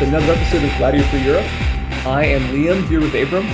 with another episode of Gladiator for Europe. I am Liam here with Abram,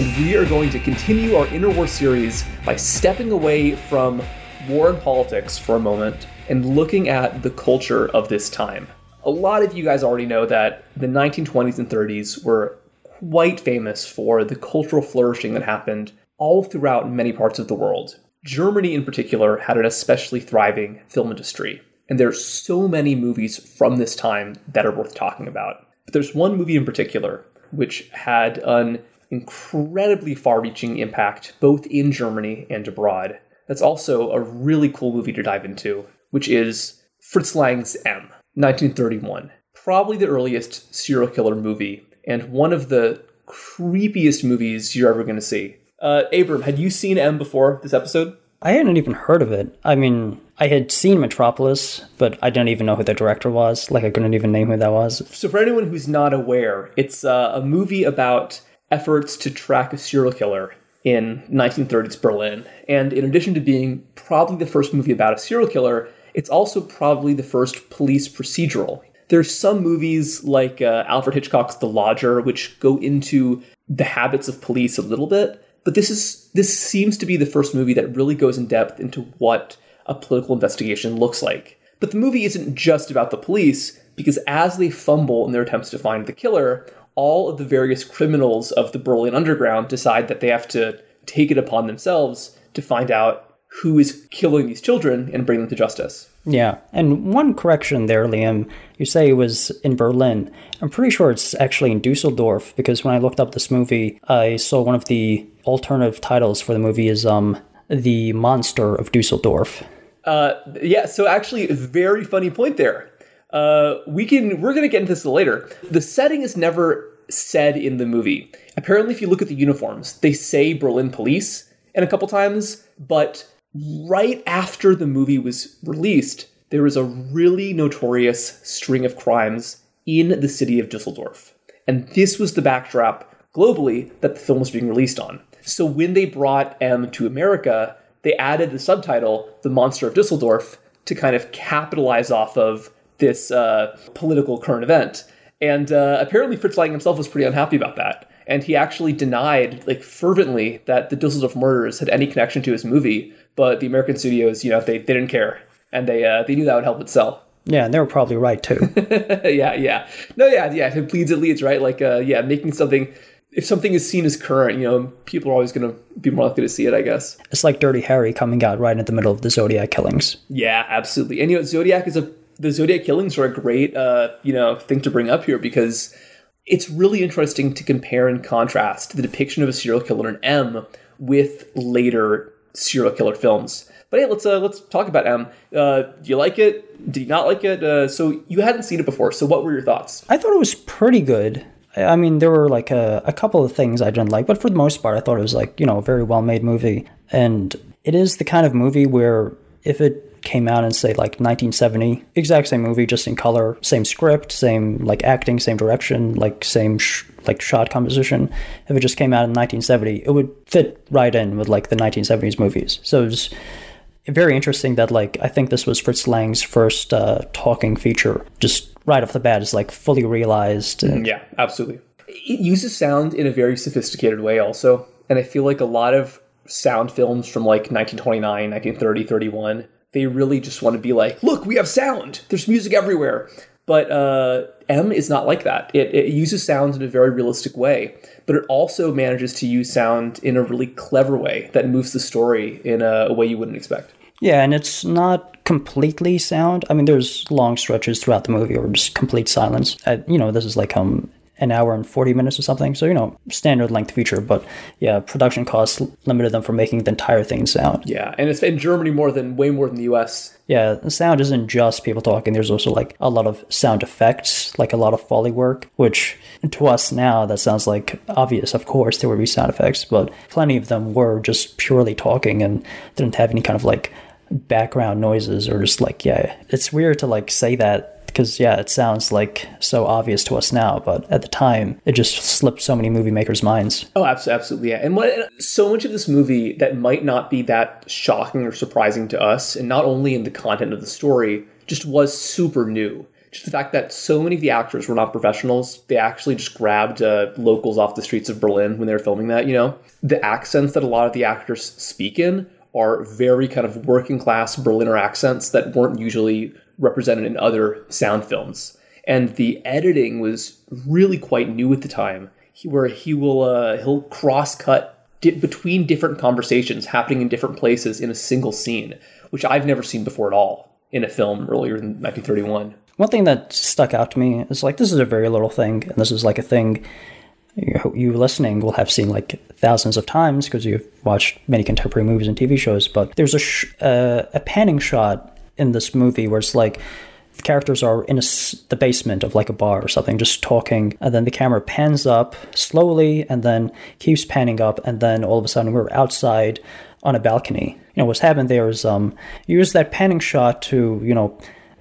and we are going to continue our Interwar series by stepping away from war and politics for a moment and looking at the culture of this time. A lot of you guys already know that the 1920s and 30s were quite famous for the cultural flourishing that happened all throughout many parts of the world. Germany, in particular, had an especially thriving film industry. And there's so many movies from this time that are worth talking about. But there's one movie in particular which had an incredibly far reaching impact both in Germany and abroad. That's also a really cool movie to dive into, which is Fritz Lang's M, 1931. Probably the earliest serial killer movie, and one of the creepiest movies you're ever going to see. Uh, Abram, had you seen M before this episode? I hadn't even heard of it. I mean, I had seen Metropolis, but I didn't even know who the director was. Like, I couldn't even name who that was. So, for anyone who's not aware, it's uh, a movie about efforts to track a serial killer in 1930s Berlin. And in addition to being probably the first movie about a serial killer, it's also probably the first police procedural. There's some movies like uh, Alfred Hitchcock's The Lodger, which go into the habits of police a little bit, but this is this seems to be the first movie that really goes in depth into what a political investigation looks like. But the movie isn't just about the police, because as they fumble in their attempts to find the killer, all of the various criminals of the Berlin underground decide that they have to take it upon themselves to find out who is killing these children and bring them to justice. Yeah, and one correction there, Liam. You say it was in Berlin. I'm pretty sure it's actually in Dusseldorf because when I looked up this movie, I saw one of the alternative titles for the movie is um the Monster of Dusseldorf. Uh, yeah, so actually, very funny point there. Uh, we can we're gonna get into this later. The setting is never said in the movie. Apparently, if you look at the uniforms, they say Berlin police and a couple times, but right after the movie was released, there was a really notorious string of crimes in the city of Dusseldorf. And this was the backdrop globally that the film was being released on. So when they brought M to America, they added the subtitle, The Monster of Dusseldorf, to kind of capitalize off of this uh, political current event. And uh, apparently, Fritz Lang himself was pretty unhappy about that. And he actually denied, like, fervently that the Dusseldorf murders had any connection to his movie. But the American studios, you know, they, they didn't care. And they, uh, they knew that would help it sell. Yeah, and they were probably right too. yeah, yeah. No, yeah, yeah. It bleeds, it leads, right? Like, uh, yeah, making something if something is seen as current, you know, people are always going to be more likely to see it, I guess. It's like Dirty Harry coming out right in the middle of the Zodiac killings. Yeah, absolutely. And you know, Zodiac is a the Zodiac killings are a great uh, you know thing to bring up here because it's really interesting to compare and contrast the depiction of a serial killer in M with later serial killer films. But hey, let's uh, let's talk about M. Uh, do you like it? Do you not like it? Uh, so you hadn't seen it before. So what were your thoughts? I thought it was pretty good. I mean, there were like a, a couple of things I didn't like, but for the most part, I thought it was like, you know, a very well made movie. And it is the kind of movie where if it came out in, say, like 1970, exact same movie, just in color, same script, same like acting, same direction, like same sh- like shot composition. If it just came out in 1970, it would fit right in with like the 1970s movies. So it's very interesting that like I think this was Fritz Lang's first uh, talking feature, just right off the bat is like fully realized. And... Yeah, absolutely. It uses sound in a very sophisticated way, also. And I feel like a lot of sound films from like 1929, 1930, 31, they really just want to be like, look, we have sound. There's music everywhere. But uh, M is not like that. It, it uses sounds in a very realistic way, but it also manages to use sound in a really clever way that moves the story in a, a way you wouldn't expect. Yeah, and it's not completely sound. I mean, there's long stretches throughout the movie or just complete silence. Uh, you know, this is like um an hour and 40 minutes or something. So, you know, standard length feature. But yeah, production costs limited them from making the entire thing sound. Yeah. And it's in Germany more than, way more than the US. Yeah. The sound isn't just people talking. There's also like a lot of sound effects, like a lot of Foley work, which to us now, that sounds like obvious. Of course, there would be sound effects, but plenty of them were just purely talking and didn't have any kind of like background noises or just like yeah it's weird to like say that because yeah it sounds like so obvious to us now but at the time it just slipped so many movie makers minds oh absolutely yeah and what so much of this movie that might not be that shocking or surprising to us and not only in the content of the story just was super new just the fact that so many of the actors were not professionals. They actually just grabbed uh, locals off the streets of Berlin when they were filming that. You know, the accents that a lot of the actors speak in are very kind of working class Berliner accents that weren't usually represented in other sound films. And the editing was really quite new at the time, where he will uh, he'll cross cut di- between different conversations happening in different places in a single scene, which I've never seen before at all in a film earlier than 1931. One thing that stuck out to me is like this is a very little thing, and this is like a thing you, listening will have seen like thousands of times because you've watched many contemporary movies and TV shows. But there's a sh- uh, a panning shot in this movie where it's like the characters are in a, the basement of like a bar or something, just talking, and then the camera pans up slowly and then keeps panning up, and then all of a sudden we're outside on a balcony. You know what's happened there is um use that panning shot to you know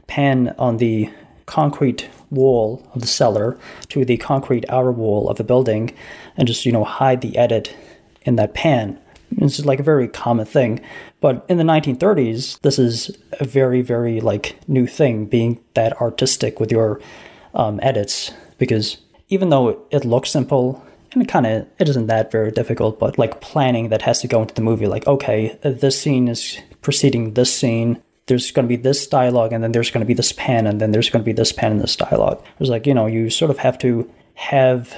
pan on the concrete wall of the cellar to the concrete outer wall of the building and just you know hide the edit in that pan. It's like a very common thing. But in the 1930s this is a very very like new thing being that artistic with your um, edits. Because even though it looks simple and it kind of it isn't that very difficult but like planning that has to go into the movie like okay this scene is preceding this scene there's going to be this dialogue and then there's going to be this pan and then there's going to be this pan in this dialogue. It's like you know you sort of have to have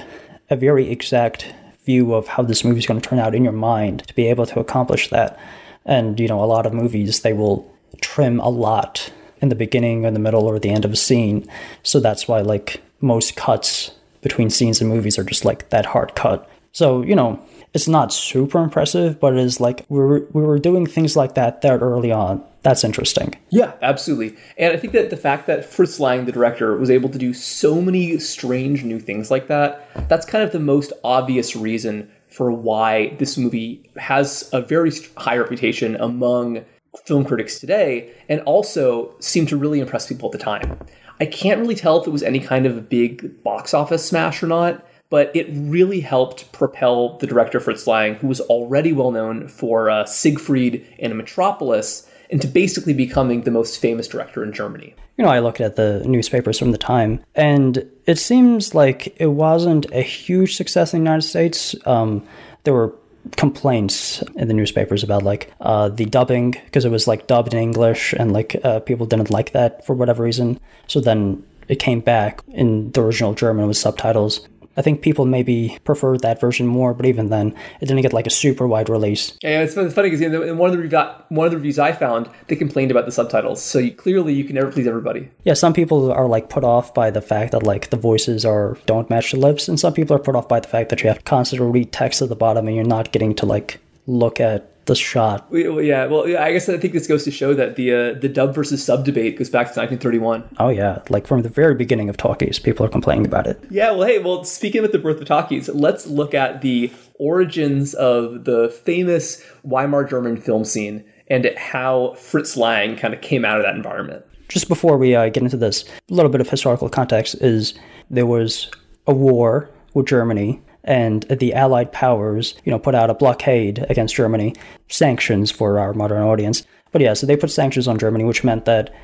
a very exact view of how this movie is going to turn out in your mind to be able to accomplish that. And you know a lot of movies they will trim a lot in the beginning or the middle or the end of a scene. So that's why like most cuts between scenes and movies are just like that hard cut. So you know it's not super impressive but it is like we were, we were doing things like that that early on that's interesting. Yeah, absolutely. And I think that the fact that Fritz Lang, the director, was able to do so many strange new things like that, that's kind of the most obvious reason for why this movie has a very high reputation among film critics today and also seemed to really impress people at the time. I can't really tell if it was any kind of a big box office smash or not, but it really helped propel the director Fritz Lang, who was already well known for uh, Siegfried and Metropolis, into basically becoming the most famous director in Germany. You know, I looked at the newspapers from the time, and it seems like it wasn't a huge success in the United States. Um, there were complaints in the newspapers about like uh, the dubbing because it was like dubbed in English, and like uh, people didn't like that for whatever reason. So then it came back in the original German with subtitles. I think people maybe prefer that version more, but even then, it didn't get like a super wide release. Yeah, it's, funny because you know, in one of the revi- one of the reviews I found, they complained about the subtitles. So you, clearly, you can never please everybody. Yeah, some people are like put off by the fact that like the voices are don't match the lips, and some people are put off by the fact that you have to constantly read text at the bottom and you're not getting to like look at the shot. Yeah, well, I guess I think this goes to show that the uh, the dub versus sub debate goes back to 1931. Oh yeah, like from the very beginning of talkies, people are complaining about it. Yeah, well, hey, well, speaking of the birth of talkies, let's look at the origins of the famous Weimar German film scene and how Fritz Lang kind of came out of that environment. Just before we uh, get into this, a little bit of historical context is there was a war with Germany and the Allied powers, you know, put out a blockade against Germany, sanctions for our modern audience. But yeah, so they put sanctions on Germany, which meant that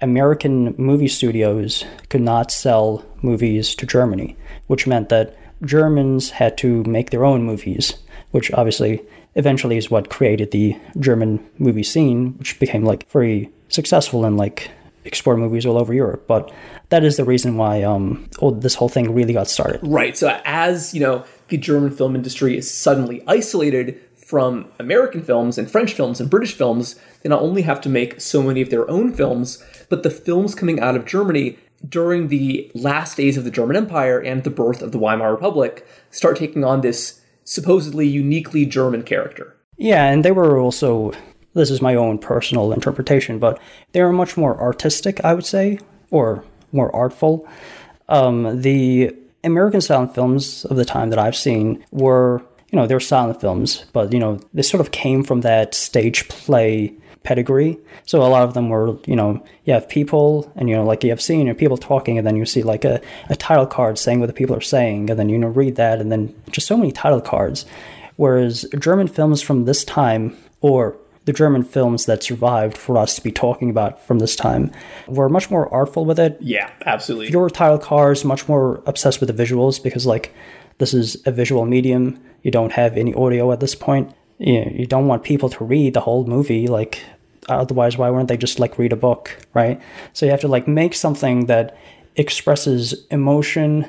American movie studios could not sell movies to Germany, which meant that Germans had to make their own movies, which obviously eventually is what created the German movie scene, which became like very successful in like export movies all over Europe. But that is the reason why um, this whole thing really got started. Right. So as you know, the German film industry is suddenly isolated from American films and French films and British films. They not only have to make so many of their own films, but the films coming out of Germany during the last days of the German Empire and the birth of the Weimar Republic start taking on this supposedly uniquely German character. Yeah, and they were also this is my own personal interpretation, but they are much more artistic, I would say, or more artful. Um, the American silent films of the time that I've seen were, you know, they're silent films, but, you know, they sort of came from that stage play pedigree. So a lot of them were, you know, you have people and, you know, like you have seen, know, people talking and then you see like a, a title card saying what the people are saying and then, you know, read that and then just so many title cards. Whereas German films from this time or the German films that survived for us to be talking about from this time were much more artful with it. Yeah, absolutely. Your title cars much more obsessed with the visuals because like this is a visual medium. You don't have any audio at this point. You, you don't want people to read the whole movie like otherwise why wouldn't they just like read a book, right? So you have to like make something that expresses emotion,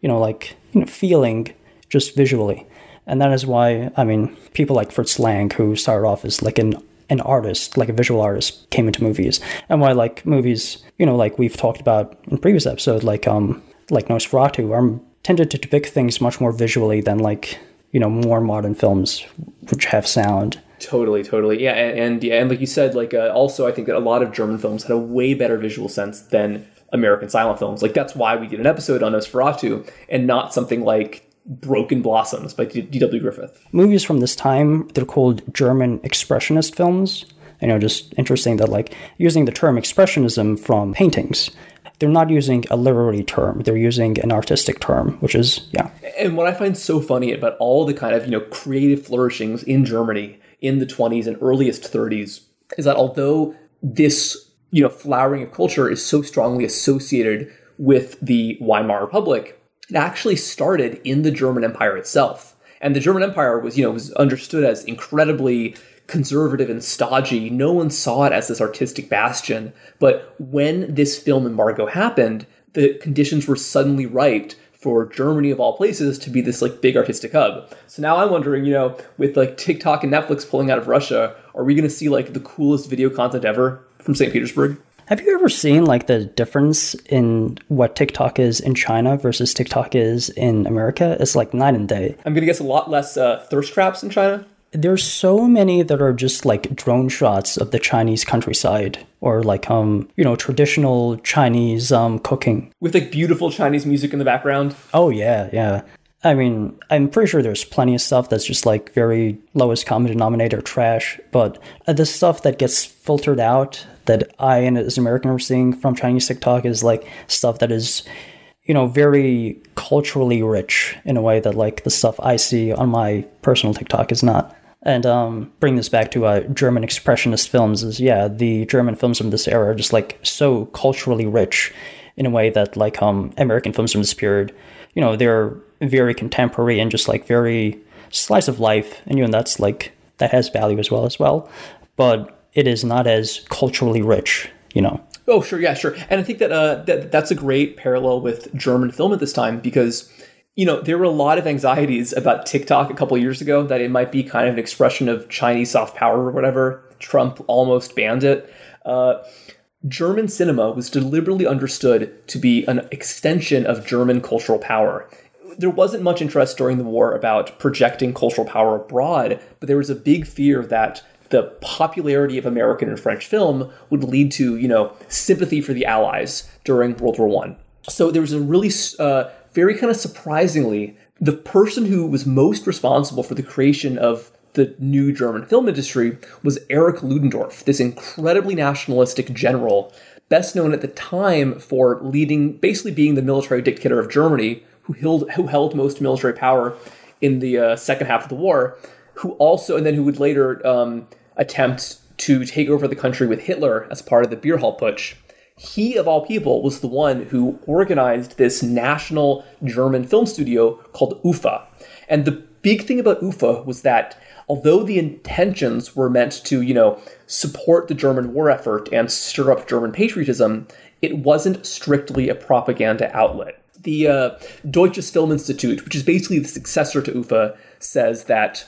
you know, like you know, feeling just visually. And that is why, I mean, people like Fritz Lang, who started off as like an an artist, like a visual artist, came into movies, and why like movies, you know, like we've talked about in previous episode, like um, like Nosferatu, are tended to depict things much more visually than like you know more modern films, which have sound. Totally, totally, yeah, and, and yeah, and like you said, like uh, also I think that a lot of German films had a way better visual sense than American silent films. Like that's why we did an episode on Nosferatu and not something like Broken Blossoms by D.W. Griffith. Movies from this time, they're called German expressionist films. You know, just interesting that like using the term expressionism from paintings. They're not using a literary term. They're using an artistic term, which is yeah. And what I find so funny about all the kind of, you know, creative flourishings in Germany in the 20s and earliest 30s is that although this, you know, flowering of culture is so strongly associated with the Weimar Republic, it actually started in the German Empire itself. And the German Empire was, you know, was understood as incredibly conservative and stodgy. No one saw it as this artistic bastion. But when this film embargo happened, the conditions were suddenly right for Germany of all places to be this like big artistic hub. So now I'm wondering, you know, with like TikTok and Netflix pulling out of Russia, are we going to see like the coolest video content ever from St. Petersburg? Have you ever seen like the difference in what TikTok is in China versus TikTok is in America? It's like night and day. I'm gonna guess a lot less uh, thirst traps in China. There's so many that are just like drone shots of the Chinese countryside or like um you know traditional Chinese um cooking with like beautiful Chinese music in the background. Oh yeah, yeah. I mean, I'm pretty sure there's plenty of stuff that's just like very lowest common denominator trash, but uh, the stuff that gets filtered out that I and as an American are seeing from Chinese TikTok is like stuff that is, you know, very culturally rich in a way that like the stuff I see on my personal TikTok is not. And um, bring this back to uh, German expressionist films is yeah, the German films from this era are just like so culturally rich in a way that like um American films from this period, you know, they're very contemporary and just like very slice of life, and you know that's like that has value as well as well, but it is not as culturally rich, you know. Oh sure, yeah, sure, and I think that uh, that that's a great parallel with German film at this time because you know there were a lot of anxieties about TikTok a couple years ago that it might be kind of an expression of Chinese soft power or whatever. Trump almost banned it. Uh, German cinema was deliberately understood to be an extension of German cultural power there wasn't much interest during the war about projecting cultural power abroad, but there was a big fear that the popularity of American and French film would lead to, you know, sympathy for the Allies during World War One. So there was a really, uh, very kind of surprisingly, the person who was most responsible for the creation of the new German film industry was Erich Ludendorff, this incredibly nationalistic general, best known at the time for leading, basically being the military dictator of Germany, who held who held most military power in the uh, second half of the war, who also and then who would later um, attempt to take over the country with Hitler as part of the Beer Hall Putsch. He, of all people, was the one who organized this national German film studio called UFA. And the big thing about UFA was that although the intentions were meant to, you know, support the German war effort and stir up German patriotism, it wasn't strictly a propaganda outlet the uh, Deutsches Filminstitut, which is basically the successor to UFA, says that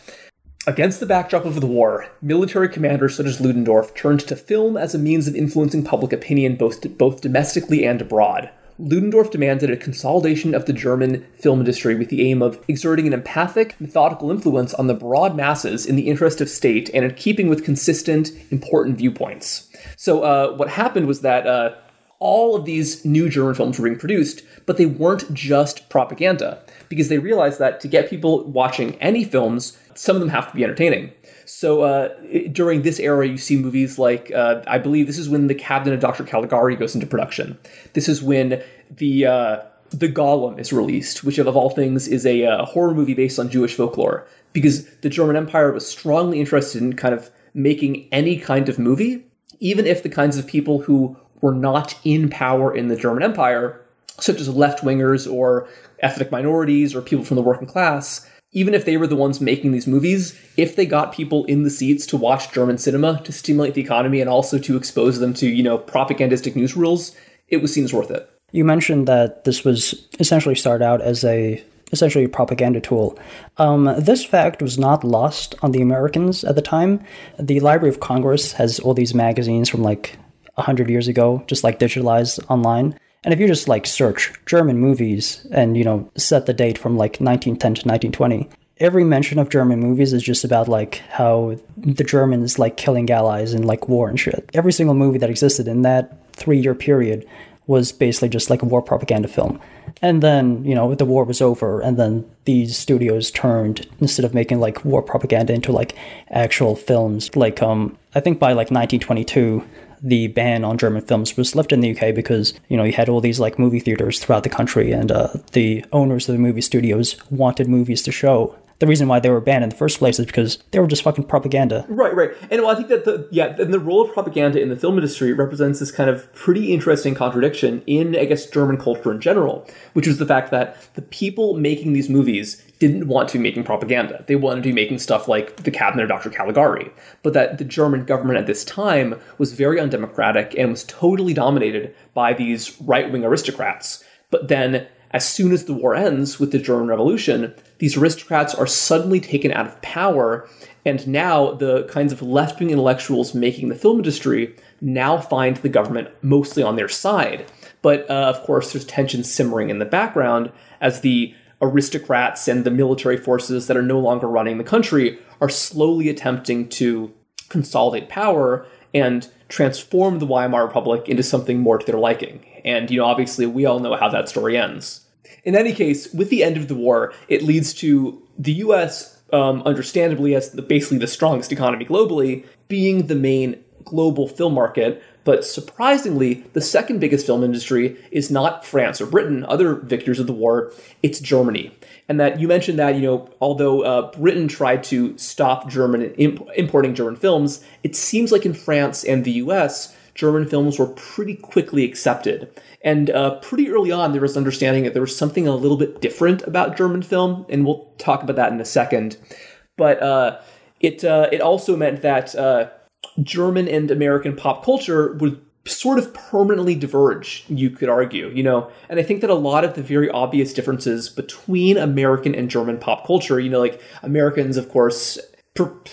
against the backdrop of the war, military commanders such as Ludendorff turned to film as a means of influencing public opinion both, both domestically and abroad. Ludendorff demanded a consolidation of the German film industry with the aim of exerting an empathic, methodical influence on the broad masses in the interest of state and in keeping with consistent, important viewpoints. So, uh, what happened was that uh, all of these new German films were being produced, but they weren't just propaganda because they realized that to get people watching any films, some of them have to be entertaining. So uh, during this era, you see movies like uh, I believe this is when the Cabinet of Dr. Caligari goes into production. This is when the uh, the Golem is released, which of all things is a, uh, horror movie based on Jewish folklore, because the German Empire was strongly interested in kind of making any kind of movie, even if the kinds of people who were not in power in the German Empire, such as left wingers or ethnic minorities or people from the working class, even if they were the ones making these movies, if they got people in the seats to watch German cinema to stimulate the economy and also to expose them to, you know, propagandistic newsreels, it was seen as worth it. You mentioned that this was essentially started out as a essentially a propaganda tool. Um, this fact was not lost on the Americans at the time. The Library of Congress has all these magazines from like 100 years ago, just like digitalized online. And if you just like search German movies and, you know, set the date from like 1910 to 1920, every mention of German movies is just about like how the Germans like killing allies in like war and shit. Every single movie that existed in that three year period was basically just like a war propaganda film. And then, you know, the war was over, and then these studios turned instead of making like war propaganda into like actual films. Like, um, I think by like 1922, the ban on German films was left in the UK because you know you had all these like movie theaters throughout the country, and uh, the owners of the movie studios wanted movies to show the reason why they were banned in the first place is because they were just fucking propaganda. Right, right. And well, I think that the yeah, and the role of propaganda in the film industry represents this kind of pretty interesting contradiction in I guess German culture in general, which is the fact that the people making these movies didn't want to be making propaganda. They wanted to be making stuff like The Cabinet of Dr. Caligari. But that the German government at this time was very undemocratic and was totally dominated by these right wing aristocrats. But then as soon as the war ends with the German Revolution, these aristocrats are suddenly taken out of power, and now the kinds of left wing intellectuals making the film industry now find the government mostly on their side. But uh, of course, there's tension simmering in the background as the aristocrats and the military forces that are no longer running the country are slowly attempting to consolidate power and transform the Weimar Republic into something more to their liking. And, you know, obviously we all know how that story ends. In any case, with the end of the war, it leads to the US, um, understandably, as the, basically the strongest economy globally, being the main global film market. But surprisingly, the second biggest film industry is not France or Britain, other victors of the war, it's Germany. And that you mentioned that, you know, although uh, Britain tried to stop German imp- importing German films, it seems like in France and the US, German films were pretty quickly accepted. And uh, pretty early on, there was understanding that there was something a little bit different about German film, and we'll talk about that in a second. But uh, it uh, it also meant that uh, German and American pop culture would sort of permanently diverge, you could argue, you know. And I think that a lot of the very obvious differences between American and German pop culture, you know, like Americans, of course,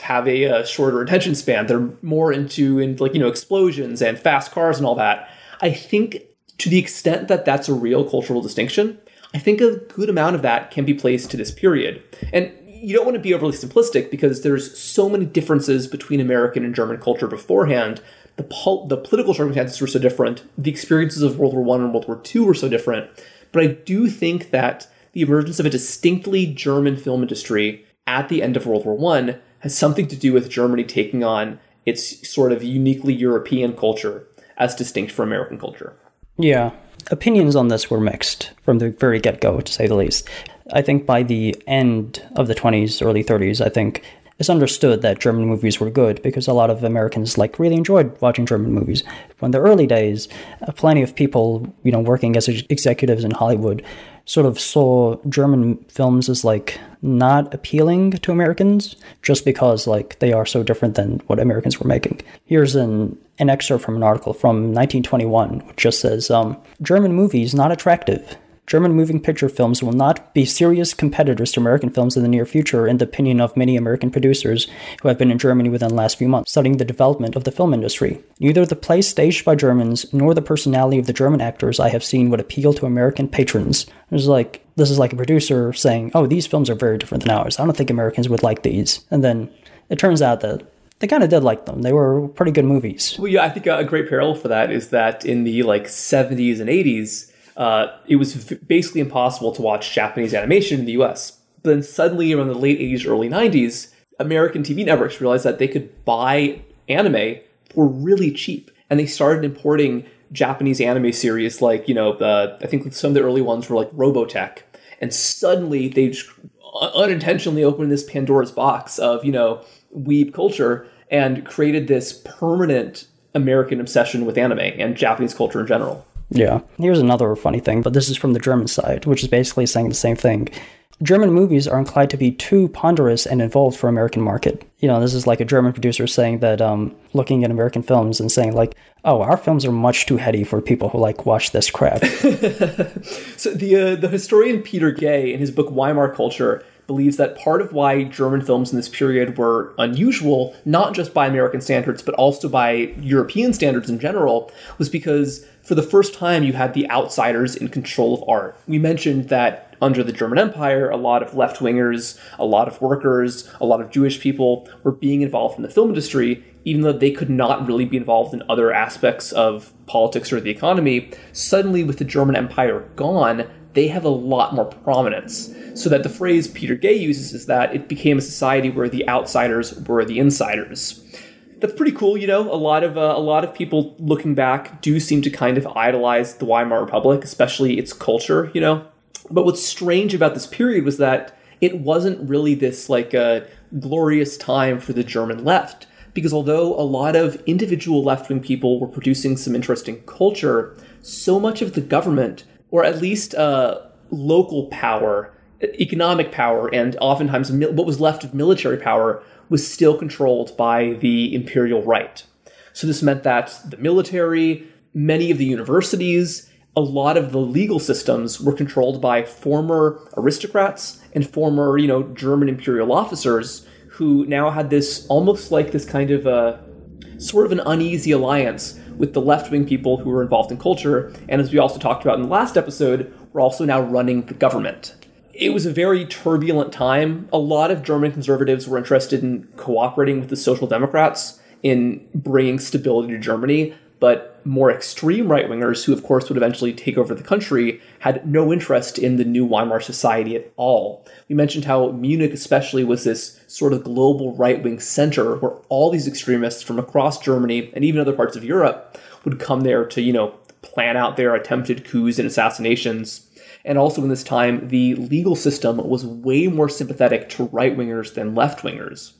have a, a, shorter attention span. They're more into in like you know explosions and fast cars and all that. I think to the extent that that's a real cultural distinction, I think a good amount of that can be placed to this period. And you don't want to be overly simplistic because there's so many differences between American and German culture beforehand. The, pol- the political circumstances were so different. The experiences of World War One and World War Two were so different. But I do think that the emergence of a distinctly German film industry at the end of World War One has something to do with Germany taking on its sort of uniquely European culture as distinct from American culture. Yeah. Opinions on this were mixed from the very get go, to say the least. I think by the end of the 20s, early 30s, I think it's understood that German movies were good because a lot of Americans like really enjoyed watching German movies. In the early days, uh, plenty of people, you know, working as executives in Hollywood sort of saw German films as like not appealing to Americans just because like they are so different than what Americans were making. Here's an an excerpt from an article from 1921 which just says um, German movies not attractive. German moving picture films will not be serious competitors to American films in the near future, in the opinion of many American producers who have been in Germany within the last few months, studying the development of the film industry. Neither the plays staged by Germans nor the personality of the German actors I have seen would appeal to American patrons. It's like this is like a producer saying, "Oh, these films are very different than ours. I don't think Americans would like these." And then it turns out that they kind of did like them. They were pretty good movies. Well, yeah, I think a great parallel for that is that in the like 70s and 80s, uh, it was basically impossible to watch Japanese animation in the US. But then suddenly, around the late 80s, early 90s, American TV networks realized that they could buy anime for really cheap. And they started importing Japanese anime series like, you know, uh, I think some of the early ones were like Robotech. And suddenly they unintentionally opened this Pandora's box of, you know, weeb culture and created this permanent American obsession with anime and Japanese culture in general. Yeah. Here's another funny thing, but this is from the German side, which is basically saying the same thing. German movies are inclined to be too ponderous and involved for American market. You know, this is like a German producer saying that, um, looking at American films and saying like, "Oh, our films are much too heady for people who like watch this crap." so the uh, the historian Peter Gay, in his book Weimar Culture, believes that part of why German films in this period were unusual, not just by American standards, but also by European standards in general, was because for the first time you had the outsiders in control of art. We mentioned that under the German Empire, a lot of left wingers, a lot of workers, a lot of Jewish people were being involved in the film industry, even though they could not really be involved in other aspects of politics or the economy. Suddenly, with the German Empire gone, they have a lot more prominence. So that the phrase Peter Gay uses is that it became a society where the outsiders were the insiders. That's pretty cool, you know. A lot of uh, a lot of people looking back do seem to kind of idolize the Weimar Republic, especially its culture, you know. But what's strange about this period was that it wasn't really this like a uh, glorious time for the German left because although a lot of individual left wing people were producing some interesting culture, so much of the government or at least uh, local power, economic power, and oftentimes what was left of military power was still controlled by the imperial right. So this meant that the military, many of the universities, a lot of the legal systems were controlled by former aristocrats and former, you know, German imperial officers who now had this almost like this kind of a uh, sort of an uneasy alliance with the left wing people who were involved in culture. And as we also talked about in the last episode, were also now running the government. It was a very turbulent time. A lot of German conservatives were interested in cooperating with the Social Democrats in bringing stability to Germany, but more extreme right wingers, who of course would eventually take over the country, had no interest in the new Weimar society at all. We mentioned how Munich, especially, was this sort of global right wing center where all these extremists from across Germany and even other parts of Europe would come there to, you know, plan out their attempted coups and assassinations. And also in this time, the legal system was way more sympathetic to right wingers than left wingers.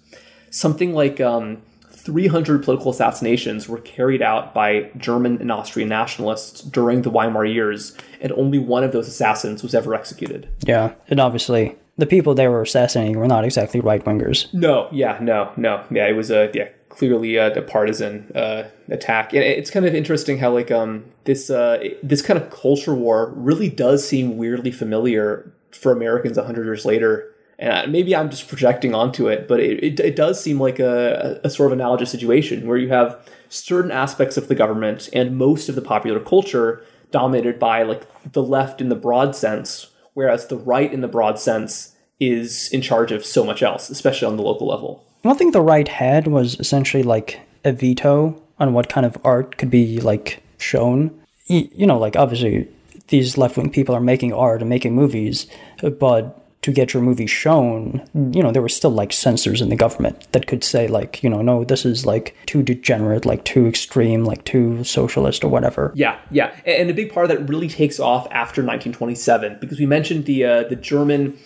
Something like um, 300 political assassinations were carried out by German and Austrian nationalists during the Weimar years, and only one of those assassins was ever executed. Yeah, and obviously the people they were assassinating were not exactly right wingers. No, yeah, no, no, yeah, it was a yeah clearly a, a partisan uh, attack, and it's kind of interesting how like um this uh this kind of culture war really does seem weirdly familiar for Americans hundred years later and maybe I'm just projecting onto it, but it, it, it does seem like a, a, sort of analogous situation where you have certain aspects of the government and most of the popular culture dominated by like the left in the broad sense, whereas the right in the broad sense is in charge of so much else, especially on the local level. One thing the right had was essentially like a veto on what kind of art could be like shown. You know, like obviously these left wing people are making art and making movies, but to get your movie shown, you know, there were still like censors in the government that could say like, you know, no, this is like too degenerate, like too extreme, like too socialist or whatever. Yeah, yeah, and a big part of that really takes off after 1927 because we mentioned the uh, the German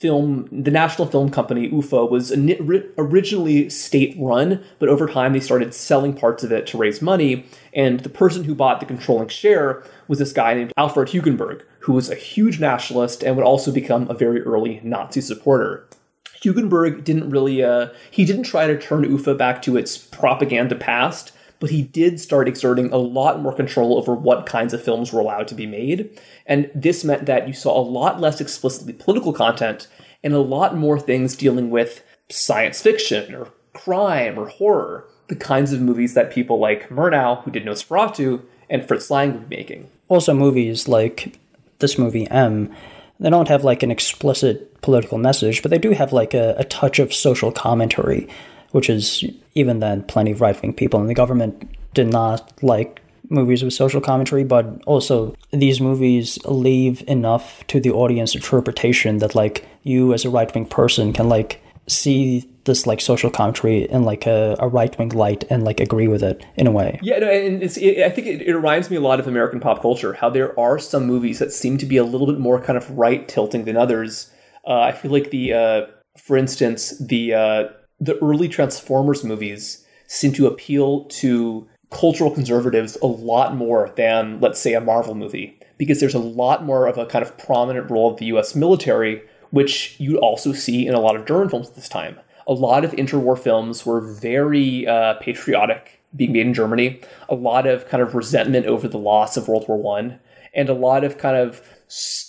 film, the National Film Company, UFA, was originally state run, but over time they started selling parts of it to raise money. And the person who bought the controlling share was this guy named Alfred Hugenberg, who was a huge nationalist and would also become a very early Nazi supporter. Hugenberg didn't really, uh, he didn't try to turn UFA back to its propaganda past, but he did start exerting a lot more control over what kinds of films were allowed to be made. And this meant that you saw a lot less explicitly political content and a lot more things dealing with science fiction or crime or horror, the kinds of movies that people like Murnau, who did Nosferatu, and Fritz Lang would be making. Also, movies like this movie M, they don't have like an explicit political message, but they do have like a, a touch of social commentary which is even then plenty of right wing people in the government did not like movies with social commentary, but also these movies leave enough to the audience interpretation that like you as a right wing person can like see this like social commentary in like a, a right wing light and like agree with it in a way. Yeah, no, and it's, it, I think it, it, reminds me a lot of American pop culture. How there are some movies that seem to be a little bit more kind of right tilting than others. Uh, I feel like the, uh, for instance, the uh, the early Transformers movies seem to appeal to cultural conservatives a lot more than, let's say, a Marvel movie, because there's a lot more of a kind of prominent role of the US military, which you also see in a lot of German films at this time. A lot of interwar films were very uh, patriotic, being made in Germany, a lot of kind of resentment over the loss of World War One, and a lot of kind of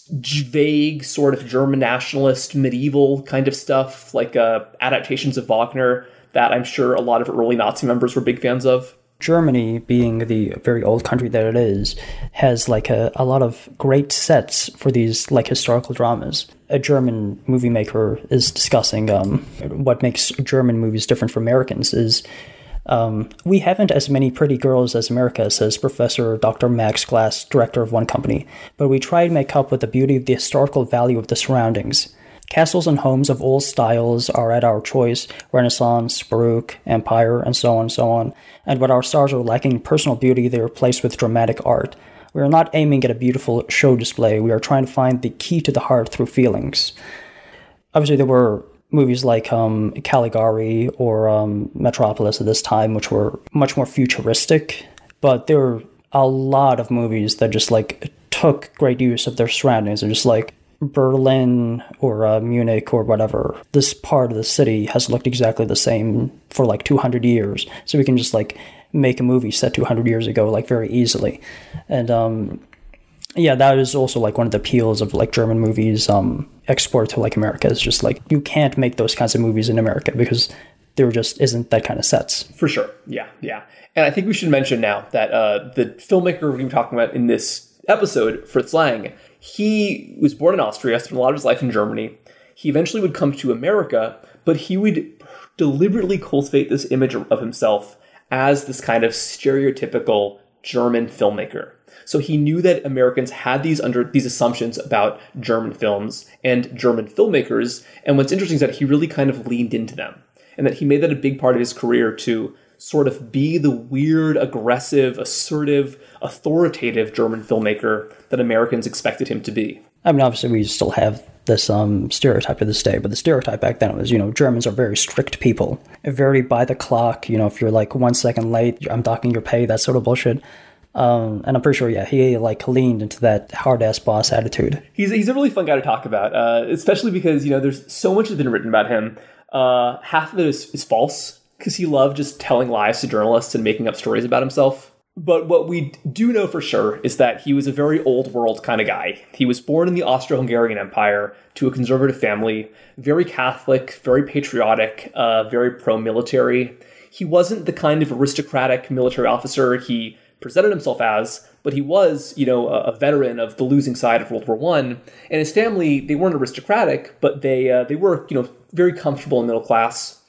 vague sort of German nationalist medieval kind of stuff, like uh, adaptations of Wagner that I'm sure a lot of early Nazi members were big fans of. Germany, being the very old country that it is, has like a, a lot of great sets for these like historical dramas. A German movie maker is discussing um, what makes German movies different from Americans is um, we haven't as many pretty girls as America, says Professor Dr. Max Glass, director of one company, but we try to make up with the beauty of the historical value of the surroundings. Castles and homes of all styles are at our choice Renaissance, Baroque, Empire, and so on and so on. And what our stars are lacking personal beauty, they are replaced with dramatic art. We are not aiming at a beautiful show display, we are trying to find the key to the heart through feelings. Obviously, there were movies like um, Caligari or um, Metropolis at this time, which were much more futuristic, but there were a lot of movies that just like took great use of their surroundings and just like Berlin or uh, Munich or whatever, this part of the city has looked exactly the same for like 200 years. So we can just like make a movie set 200 years ago like very easily. And um, yeah, that is also like one of the appeals of like German movies um, export to like America. Is just like you can't make those kinds of movies in America because there just isn't that kind of sets. For sure. Yeah, yeah. And I think we should mention now that uh, the filmmaker we're talking about in this episode, Fritz Lang, he was born in Austria, spent a lot of his life in Germany. He eventually would come to America, but he would deliberately cultivate this image of himself as this kind of stereotypical German filmmaker. So he knew that Americans had these under these assumptions about German films and German filmmakers, and what's interesting is that he really kind of leaned into them, and that he made that a big part of his career to sort of be the weird, aggressive, assertive, authoritative German filmmaker that Americans expected him to be. I mean, obviously, we still have this um, stereotype to this day, but the stereotype back then was, you know, Germans are very strict people, very by the clock. You know, if you're like one second late, I'm docking your pay, that sort of bullshit. Um, and I'm pretty sure, yeah, he like leaned into that hard ass boss attitude. He's he's a really fun guy to talk about, uh, especially because you know there's so much that's been written about him. Uh, half of it is, is false because he loved just telling lies to journalists and making up stories about himself. But what we do know for sure is that he was a very old world kind of guy. He was born in the Austro Hungarian Empire to a conservative family, very Catholic, very patriotic, uh, very pro military. He wasn't the kind of aristocratic military officer he presented himself as, but he was, you know, a, a veteran of the losing side of World War One. And his family, they weren't aristocratic, but they uh, they were, you know, very comfortable and middle class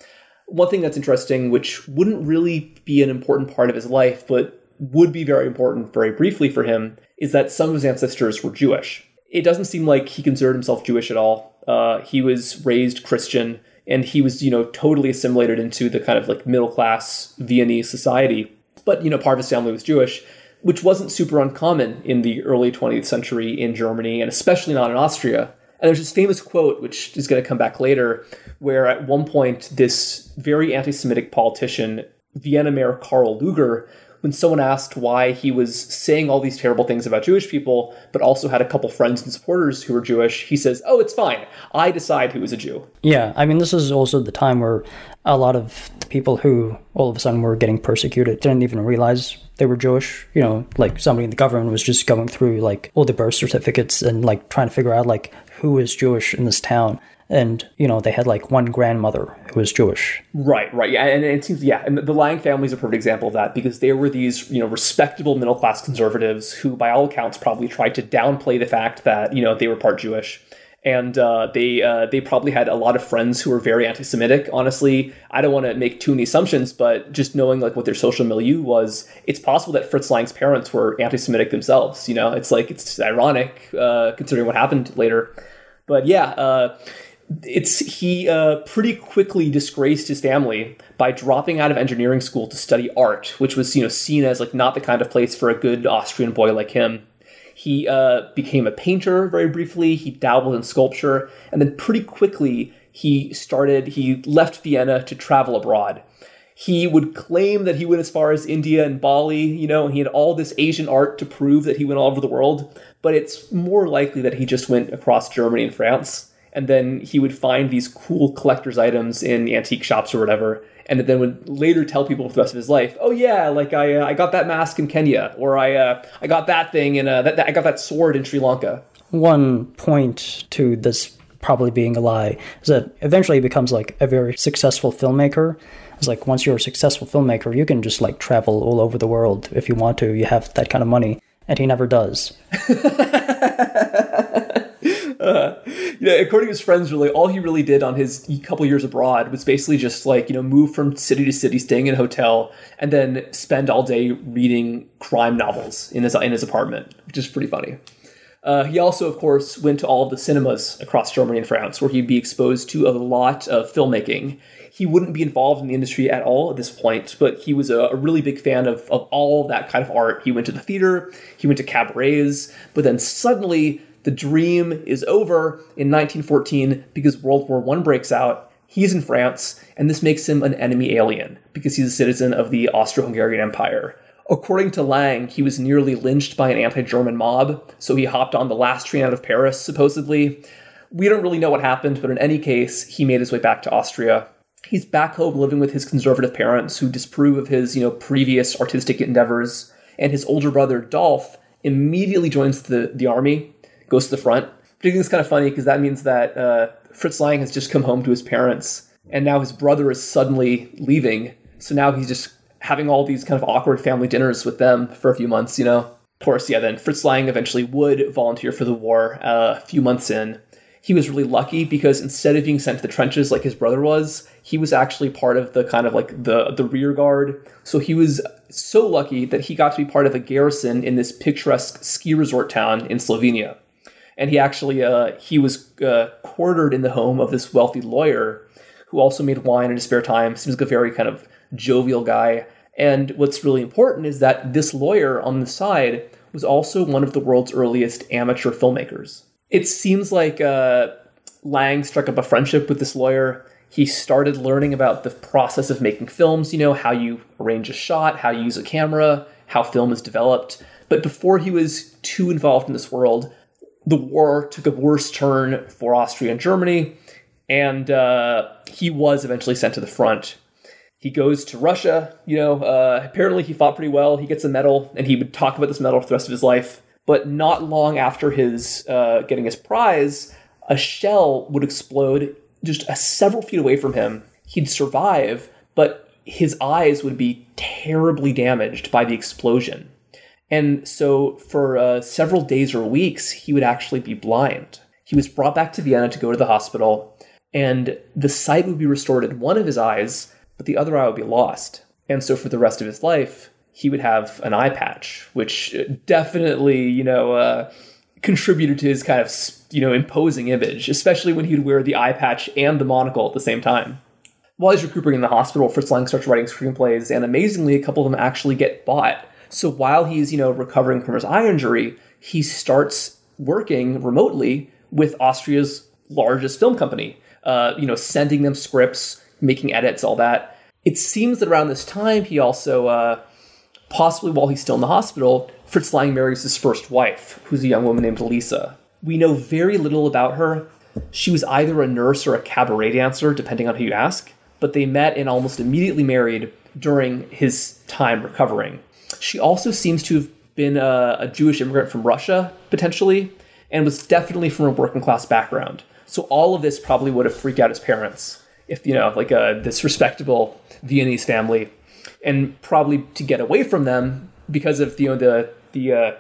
one thing that's interesting, which wouldn't really be an important part of his life, but would be very important very briefly for him, is that some of his ancestors were Jewish. It doesn't seem like he considered himself Jewish at all. Uh, he was raised Christian, and he was, you know, totally assimilated into the kind of like middle class Viennese society. But, you know, part of his family was Jewish, which wasn't super uncommon in the early 20th century in Germany, and especially not in Austria. And there's this famous quote, which is going to come back later, where at one point this very anti-Semitic politician, Vienna Mayor Karl Lueger, when someone asked why he was saying all these terrible things about Jewish people, but also had a couple friends and supporters who were Jewish, he says, "Oh, it's fine. I decide who is a Jew." Yeah, I mean, this is also the time where a lot of the people who all of a sudden were getting persecuted didn't even realize they were Jewish. You know, like somebody in the government was just going through like all the birth certificates and like trying to figure out like who is Jewish in this town and you know they had like one grandmother who was Jewish. Right, right, yeah, and it seems yeah, and the Lang family is a perfect example of that because they were these you know respectable middle class conservatives who, by all accounts, probably tried to downplay the fact that you know they were part Jewish. And uh, they uh, they probably had a lot of friends who were very anti-Semitic. Honestly, I don't want to make too many assumptions, but just knowing like what their social milieu was, it's possible that Fritz Lang's parents were anti-Semitic themselves. You know, it's like it's ironic uh, considering what happened later. But yeah, uh, it's he uh, pretty quickly disgraced his family by dropping out of engineering school to study art, which was you know seen as like not the kind of place for a good Austrian boy like him. He uh, became a painter very briefly. He dabbled in sculpture, and then pretty quickly he started. He left Vienna to travel abroad. He would claim that he went as far as India and Bali, you know, and he had all this Asian art to prove that he went all over the world. But it's more likely that he just went across Germany and France. And then he would find these cool collector's items in antique shops or whatever, and then would later tell people for the rest of his life, "Oh yeah, like I uh, I got that mask in Kenya, or I uh, I got that thing in uh, that, that I got that sword in Sri Lanka." One point to this probably being a lie is that eventually he becomes like a very successful filmmaker. It's like once you're a successful filmmaker, you can just like travel all over the world if you want to. You have that kind of money, and he never does. uh, you know, according to his friends, really, all he really did on his couple years abroad was basically just like you know move from city to city, staying in a hotel, and then spend all day reading crime novels in his in his apartment, which is pretty funny. Uh, he also, of course, went to all of the cinemas across Germany and France, where he'd be exposed to a lot of filmmaking. He wouldn't be involved in the industry at all at this point, but he was a, a really big fan of, of all that kind of art. He went to the theater, he went to cabarets, but then suddenly the dream is over in 1914 because World War I breaks out. He's in France, and this makes him an enemy alien because he's a citizen of the Austro Hungarian Empire. According to Lang, he was nearly lynched by an anti German mob, so he hopped on the last train out of Paris, supposedly. We don't really know what happened, but in any case, he made his way back to Austria. He's back home living with his conservative parents who disapprove of his, you know, previous artistic endeavors, and his older brother Dolph immediately joins the, the army goes to the front. But I think it's kind of funny because that means that uh, Fritz Lang has just come home to his parents, and now his brother is suddenly leaving. So now he's just having all these kind of awkward family dinners with them for a few months, you know. Of course, yeah, then Fritz Lang eventually would volunteer for the war uh, a few months in. He was really lucky because instead of being sent to the trenches like his brother was, he was actually part of the kind of like the the rear guard. So he was so lucky that he got to be part of a garrison in this picturesque ski resort town in Slovenia and he actually uh, he was uh, quartered in the home of this wealthy lawyer who also made wine in his spare time. Seems like a very kind of jovial guy. And what's really important is that this lawyer on the side was also one of the world's earliest amateur filmmakers. It seems like uh, Lang struck up a friendship with this lawyer. He started learning about the process of making films, you know, how you arrange a shot, how you use a camera, how film is developed. But before he was too involved in this world, the war took a worse turn for Austria and Germany, and uh, he was eventually sent to the front. He goes to Russia. You know, uh, apparently he fought pretty well. He gets a medal, and he would talk about this medal for the rest of his life. But not long after his uh, getting his prize, a shell would explode just several feet away from him. He'd survive, but his eyes would be terribly damaged by the explosion. And so for uh, several days or weeks, he would actually be blind. He was brought back to Vienna to go to the hospital, and the sight would be restored in one of his eyes, but the other eye would be lost. And so for the rest of his life, he would have an eye patch, which definitely, you know, uh, contributed to his kind of, you know, imposing image, especially when he'd wear the eye patch and the monocle at the same time. While he's recuperating in the hospital, Fritz Lang starts writing screenplays, and amazingly, a couple of them actually get bought so while he's, you know, recovering from his eye injury, he starts working remotely with Austria's largest film company, uh, you know, sending them scripts, making edits, all that. It seems that around this time, he also, uh, possibly while he's still in the hospital, Fritz Lang marries his first wife, who's a young woman named Lisa. We know very little about her. She was either a nurse or a cabaret dancer, depending on who you ask, but they met and almost immediately married during his time recovering. She also seems to have been a, a Jewish immigrant from Russia, potentially, and was definitely from a working class background. So all of this probably would have freaked out his parents if, you know, like a, this respectable Viennese family. And probably to get away from them because of, you know, the, the uh,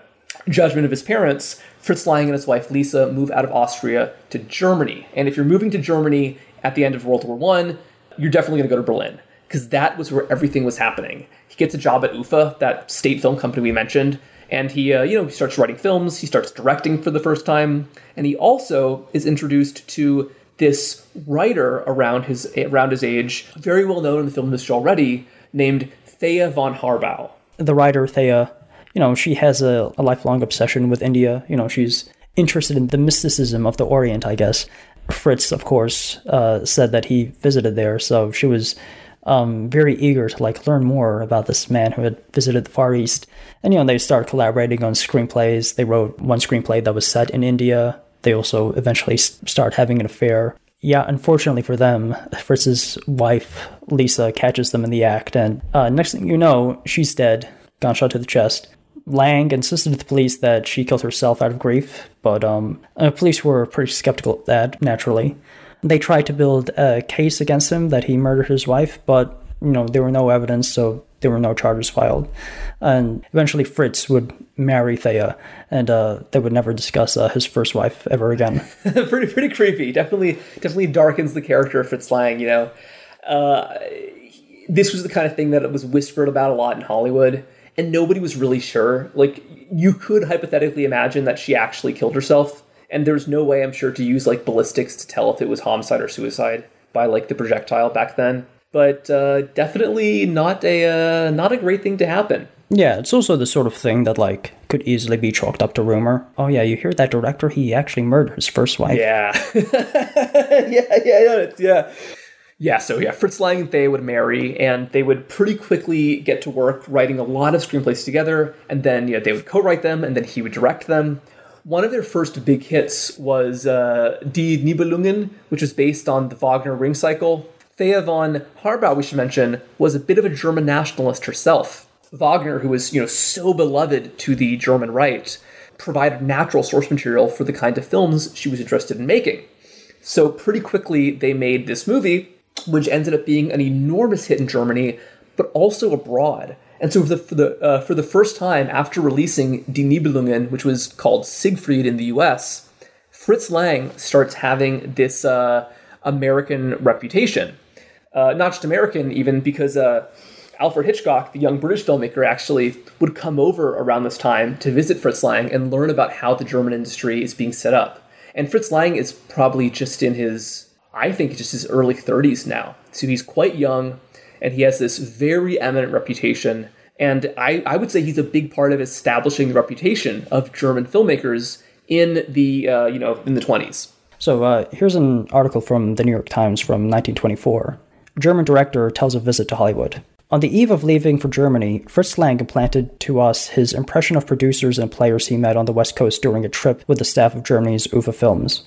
judgment of his parents, Fritz Lang and his wife Lisa move out of Austria to Germany. And if you're moving to Germany at the end of World War One, you're definitely going to go to Berlin because that was where everything was happening. He gets a job at UFA, that state film company we mentioned, and he, uh, you know, he starts writing films. He starts directing for the first time, and he also is introduced to this writer around his around his age, very well known in the film industry already, named Thea von Harbou. The writer Thea, you know, she has a, a lifelong obsession with India. You know, she's interested in the mysticism of the Orient, I guess. Fritz, of course, uh, said that he visited there, so she was um, very eager to like learn more about this man who had visited the Far East. And you know, they started collaborating on screenplays. They wrote one screenplay that was set in India. They also eventually start having an affair. Yeah, unfortunately for them, Fritz's wife Lisa catches them in the act, and uh, next thing you know, she's dead, gunshot to the chest. Lang insisted to the police that she killed herself out of grief, but um, uh, police were pretty skeptical of that, naturally. They tried to build a case against him that he murdered his wife, but you know there were no evidence, so there were no charges filed. And eventually, Fritz would marry Thea, and uh, they would never discuss uh, his first wife ever again. pretty pretty creepy. Definitely definitely darkens the character of Fritz Lang. You know, uh, this was the kind of thing that was whispered about a lot in Hollywood, and nobody was really sure. Like you could hypothetically imagine that she actually killed herself and there's no way I'm sure to use like ballistics to tell if it was homicide or suicide by like the projectile back then. But uh, definitely not a uh, not a great thing to happen. Yeah, it's also the sort of thing that like could easily be chalked up to rumor. Oh yeah, you hear that director? He actually murdered his first wife. Yeah, yeah, yeah, yeah, yeah. Yeah, so yeah, Fritz Lang and would marry, and they would pretty quickly get to work writing a lot of screenplays together, and then you know, they would co-write them, and then he would direct them. One of their first big hits was uh, Die Nibelungen, which was based on the Wagner Ring Cycle. Thea von Harbou, we should mention, was a bit of a German nationalist herself. Wagner, who was you know so beloved to the German right, provided natural source material for the kind of films she was interested in making. So pretty quickly they made this movie, which ended up being an enormous hit in Germany, but also abroad. And so for the for the, uh, for the first time after releasing Die Nibelungen, which was called Siegfried in the U.S., Fritz Lang starts having this uh, American reputation. Uh, not just American, even because uh, Alfred Hitchcock, the young British filmmaker, actually would come over around this time to visit Fritz Lang and learn about how the German industry is being set up. And Fritz Lang is probably just in his, I think, just his early 30s now. So he's quite young and he has this very eminent reputation. And I, I would say he's a big part of establishing the reputation of German filmmakers in the uh, you know in the 20s. So uh, here's an article from the New York Times from 1924. German director tells a visit to Hollywood. On the eve of leaving for Germany, Fritz Lang implanted to us his impression of producers and players he met on the West Coast during a trip with the staff of Germany's UFA Films.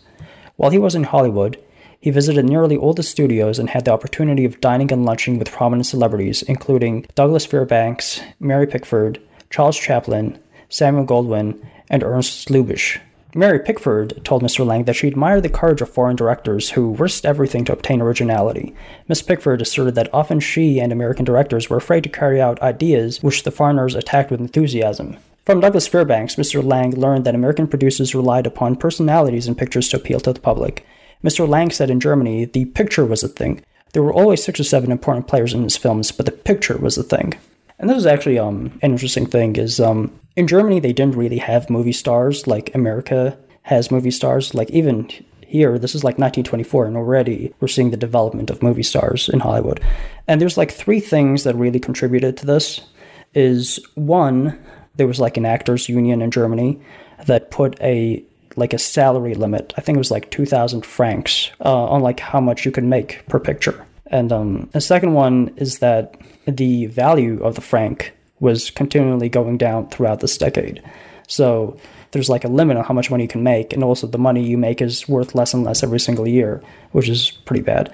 While he was in Hollywood, he visited nearly all the studios and had the opportunity of dining and lunching with prominent celebrities, including Douglas Fairbanks, Mary Pickford, Charles Chaplin, Samuel Goldwyn, and Ernst Lubitsch. Mary Pickford told Mr. Lang that she admired the courage of foreign directors who risked everything to obtain originality. Miss Pickford asserted that often she and American directors were afraid to carry out ideas which the foreigners attacked with enthusiasm. From Douglas Fairbanks, Mr. Lang learned that American producers relied upon personalities in pictures to appeal to the public. Mr. Lang said in Germany, the picture was the thing. There were always six or seven important players in his films, but the picture was the thing. And this is actually um, an interesting thing is um, in Germany they didn't really have movie stars like America has movie stars. Like even here, this is like 1924, and already we're seeing the development of movie stars in Hollywood. And there's like three things that really contributed to this. Is one, there was like an actors union in Germany that put a like a salary limit. I think it was like 2,000 francs uh, on like how much you could make per picture. And um, the second one is that the value of the franc was continually going down throughout this decade. So there's like a limit on how much money you can make, and also the money you make is worth less and less every single year, which is pretty bad.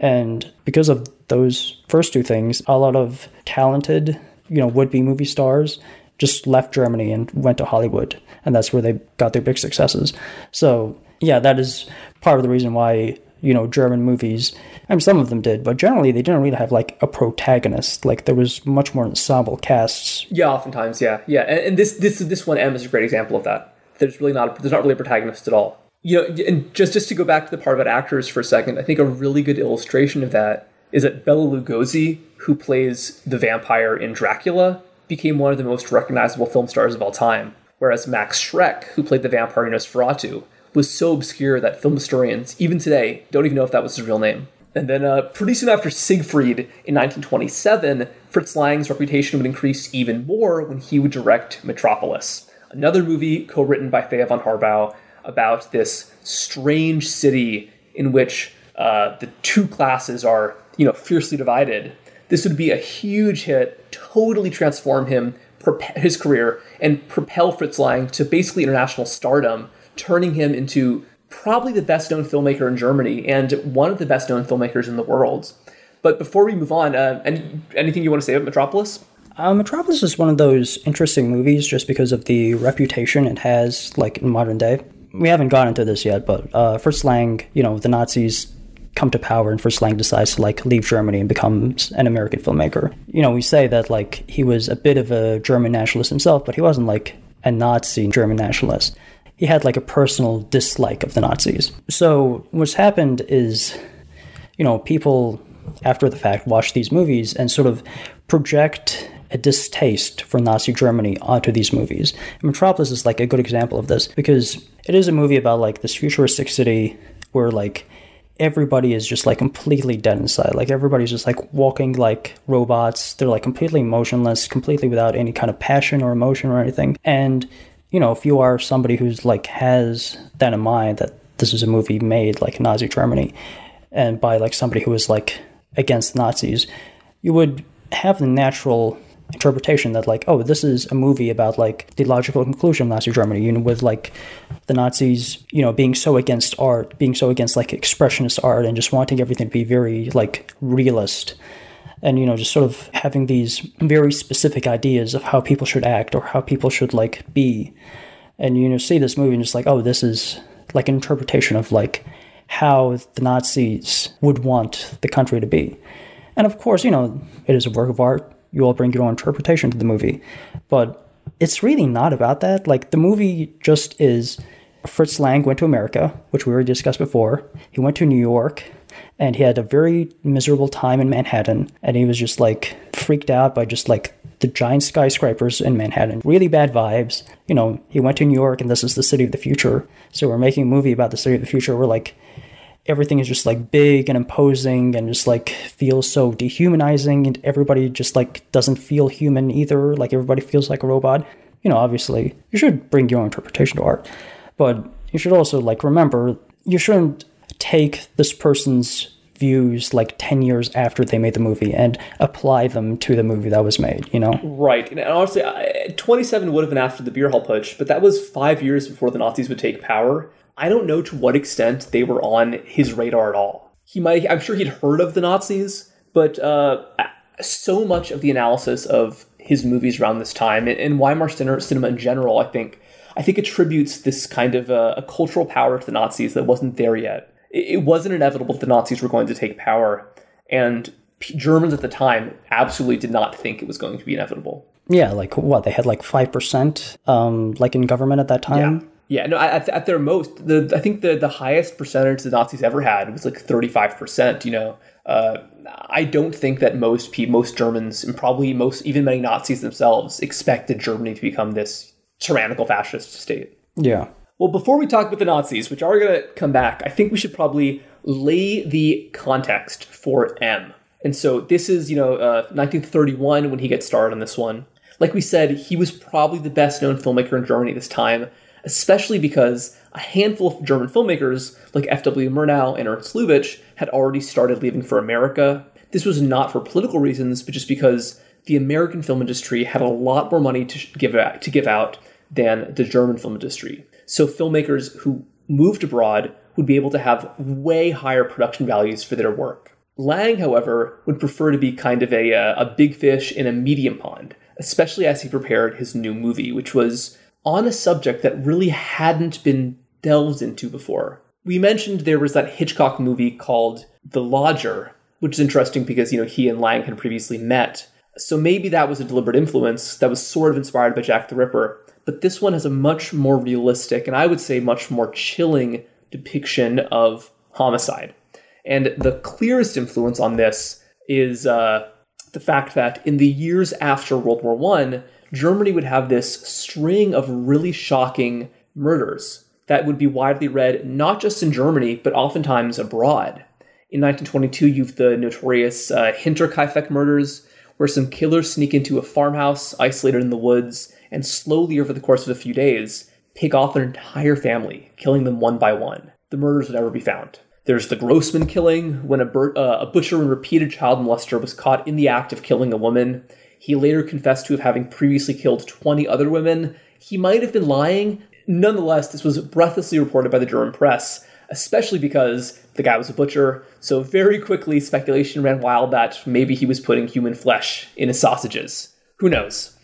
And because of those first two things, a lot of talented, you know, would-be movie stars just left Germany and went to Hollywood and that's where they got their big successes. So yeah, that is part of the reason why you know German movies. I mean, some of them did, but generally they didn't really have like a protagonist. Like there was much more ensemble casts. Yeah, oftentimes, yeah, yeah. And, and this this this one M is a great example of that. There's really not there's not really a protagonist at all. You know, and just just to go back to the part about actors for a second, I think a really good illustration of that is that Bela Lugosi, who plays the vampire in Dracula, became one of the most recognizable film stars of all time whereas Max Schreck, who played the vampire in Nosferatu, was so obscure that film historians, even today, don't even know if that was his real name. And then, uh, pretty soon after Siegfried in 1927, Fritz Lang's reputation would increase even more when he would direct Metropolis, another movie co written by Thea von Harbou about this strange city in which uh, the two classes are, you know, fiercely divided. This would be a huge hit, totally transform him, his career, and propel Fritz Lang to basically international stardom, turning him into probably the best known filmmaker in Germany and one of the best known filmmakers in the world. But before we move on, uh, any, anything you want to say about Metropolis? Uh, Metropolis is one of those interesting movies just because of the reputation it has, like in modern day. We haven't gotten into this yet, but uh, Fritz Lang, you know, the Nazis come to power and Fritz Lang decides to like leave Germany and becomes an American filmmaker. You know, we say that like he was a bit of a German nationalist himself, but he wasn't like a Nazi German nationalist. He had like a personal dislike of the Nazis. So what's happened is, you know, people after the fact watch these movies and sort of project a distaste for Nazi Germany onto these movies. And Metropolis is like a good example of this because it is a movie about like this futuristic city where like everybody is just like completely dead inside. Like everybody's just like walking like robots. They're like completely motionless, completely without any kind of passion or emotion or anything. And you know, if you are somebody who's like has that in mind that this is a movie made like Nazi Germany and by like somebody who is like against Nazis, you would have the natural interpretation that like oh this is a movie about like the logical conclusion of nazi germany you know with like the nazis you know being so against art being so against like expressionist art and just wanting everything to be very like realist. And you know just sort of having these very specific ideas of how people should act or how people should like be. And you know see this movie and just like oh this is like an interpretation of like how the nazis would want the country to be. And of course you know it is a work of art you all bring your own interpretation to the movie. But it's really not about that. Like the movie just is Fritz Lang went to America, which we already discussed before. He went to New York and he had a very miserable time in Manhattan and he was just like freaked out by just like the giant skyscrapers in Manhattan. Really bad vibes. You know, he went to New York and this is the city of the future. So we're making a movie about the city of the future. We're like everything is just like big and imposing and just like feels so dehumanizing and everybody just like doesn't feel human either like everybody feels like a robot. You know obviously you should bring your own interpretation to art but you should also like remember you shouldn't take this person's views like 10 years after they made the movie and apply them to the movie that was made you know? Right and honestly 27 would have been after the beer hall putsch but that was five years before the nazis would take power I don't know to what extent they were on his radar at all. He might, I'm sure he'd heard of the Nazis, but uh, so much of the analysis of his movies around this time and, Weimar cinema in general, I think, I think attributes this kind of a, a cultural power to the Nazis that wasn't there yet. It, it wasn't inevitable that the Nazis were going to take power, and Germans at the time absolutely did not think it was going to be inevitable. Yeah, like what they had like five percent, um, like in government at that time. Yeah. Yeah, no, at, at their most, the I think the the highest percentage the Nazis ever had was like thirty five percent. You know, uh, I don't think that most people, most Germans, and probably most even many Nazis themselves expected Germany to become this tyrannical fascist state. Yeah. Well, before we talk about the Nazis, which are going to come back, I think we should probably lay the context for M. And so this is, you know, uh, 1931 when he gets started on this one. Like we said, he was probably the best known filmmaker in Germany at this time especially because a handful of German filmmakers like F.W. Murnau and Ernst Lubitsch had already started leaving for America. This was not for political reasons, but just because the American film industry had a lot more money to give out, to give out than the German film industry. So filmmakers who moved abroad would be able to have way higher production values for their work. Lang, however, would prefer to be kind of a, uh, a big fish in a medium pond, especially as he prepared his new movie, which was on a subject that really hadn't been delved into before. We mentioned there was that Hitchcock movie called The Lodger, which is interesting because you know he and Lang had previously met. So maybe that was a deliberate influence that was sort of inspired by Jack the Ripper. But this one has a much more realistic and I would say much more chilling depiction of homicide. And the clearest influence on this is uh, the fact that in the years after World War One, Germany would have this string of really shocking murders that would be widely read not just in Germany, but oftentimes abroad. In 1922, you have the notorious uh, Hinterkaifeck murders, where some killers sneak into a farmhouse isolated in the woods and slowly, over the course of a few days, pick off an entire family, killing them one by one. The murders would never be found. There's the Grossman killing, when a, bur- uh, a butcher and repeated child molester was caught in the act of killing a woman. He later confessed to having previously killed 20 other women. He might have been lying. Nonetheless, this was breathlessly reported by the German press, especially because the guy was a butcher. So, very quickly, speculation ran wild that maybe he was putting human flesh in his sausages. Who knows?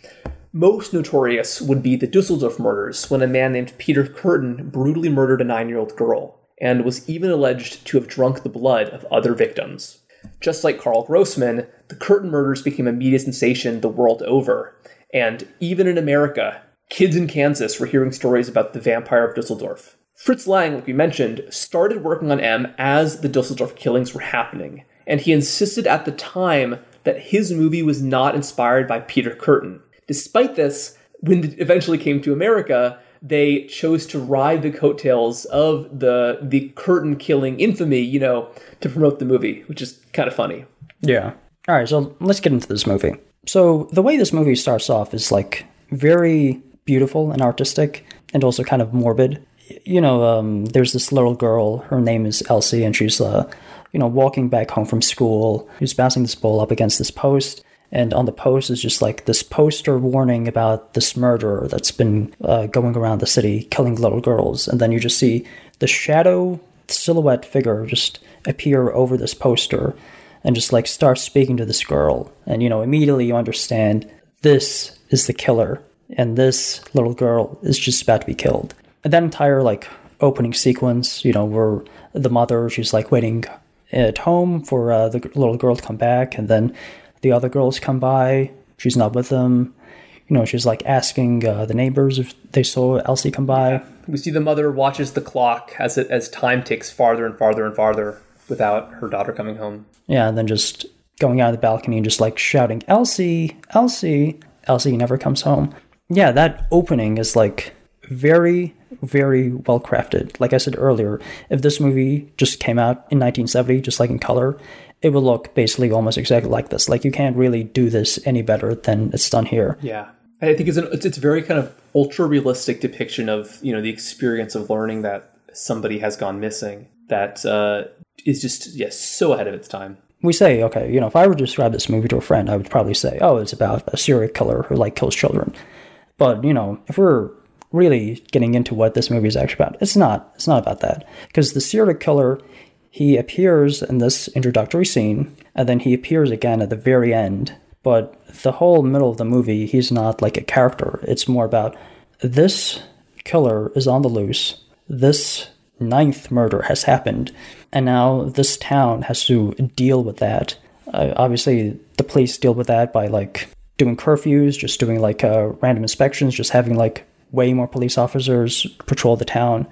Most notorious would be the Dusseldorf murders, when a man named Peter Kürten brutally murdered a nine year old girl, and was even alleged to have drunk the blood of other victims. Just like Karl Grossman, the Kürten murders became a media sensation the world over, and even in America, kids in Kansas were hearing stories about the vampire of Dusseldorf. Fritz Lang, like we mentioned, started working on M as the Dusseldorf killings were happening, and he insisted at the time that his movie was not inspired by Peter Kürten. Despite this, when it eventually came to America, they chose to ride the coattails of the the Kürten killing infamy, you know, to promote the movie, which is kind of funny. Yeah. All right, so let's get into this movie. So the way this movie starts off is like very beautiful and artistic, and also kind of morbid. You know, um, there's this little girl. Her name is Elsie, and she's uh, you know walking back home from school. She's bouncing this bowl up against this post, and on the post is just like this poster warning about this murderer that's been uh, going around the city killing little girls. And then you just see the shadow silhouette figure just appear over this poster and just like start speaking to this girl. And you know, immediately you understand this is the killer and this little girl is just about to be killed. And that entire like opening sequence, you know, where the mother she's like waiting at home for uh, the little girl to come back, and then the other girls come by. She's not with them. You know, she's like asking uh, the neighbors if they saw Elsie come by. We see the mother watches the clock as it as time ticks farther and farther and farther without her daughter coming home. Yeah, and then just going out of the balcony and just like shouting, Elsie, Elsie. Elsie never comes home. Yeah, that opening is like very, very well crafted. Like I said earlier, if this movie just came out in 1970, just like in color, it would look basically almost exactly like this. Like you can't really do this any better than it's done here. Yeah. I think it's an it's, it's very kind of ultra realistic depiction of you know the experience of learning that somebody has gone missing. That uh, is just yes so ahead of its time. We say okay, you know, if I were to describe this movie to a friend, I would probably say, oh, it's about a serial killer who like kills children. But you know, if we're really getting into what this movie is actually about, it's not. It's not about that because the serial killer he appears in this introductory scene, and then he appears again at the very end. But the whole middle of the movie, he's not like a character. It's more about this killer is on the loose. This ninth murder has happened, and now this town has to deal with that. Uh, obviously, the police deal with that by like doing curfews, just doing like uh, random inspections, just having like way more police officers patrol the town.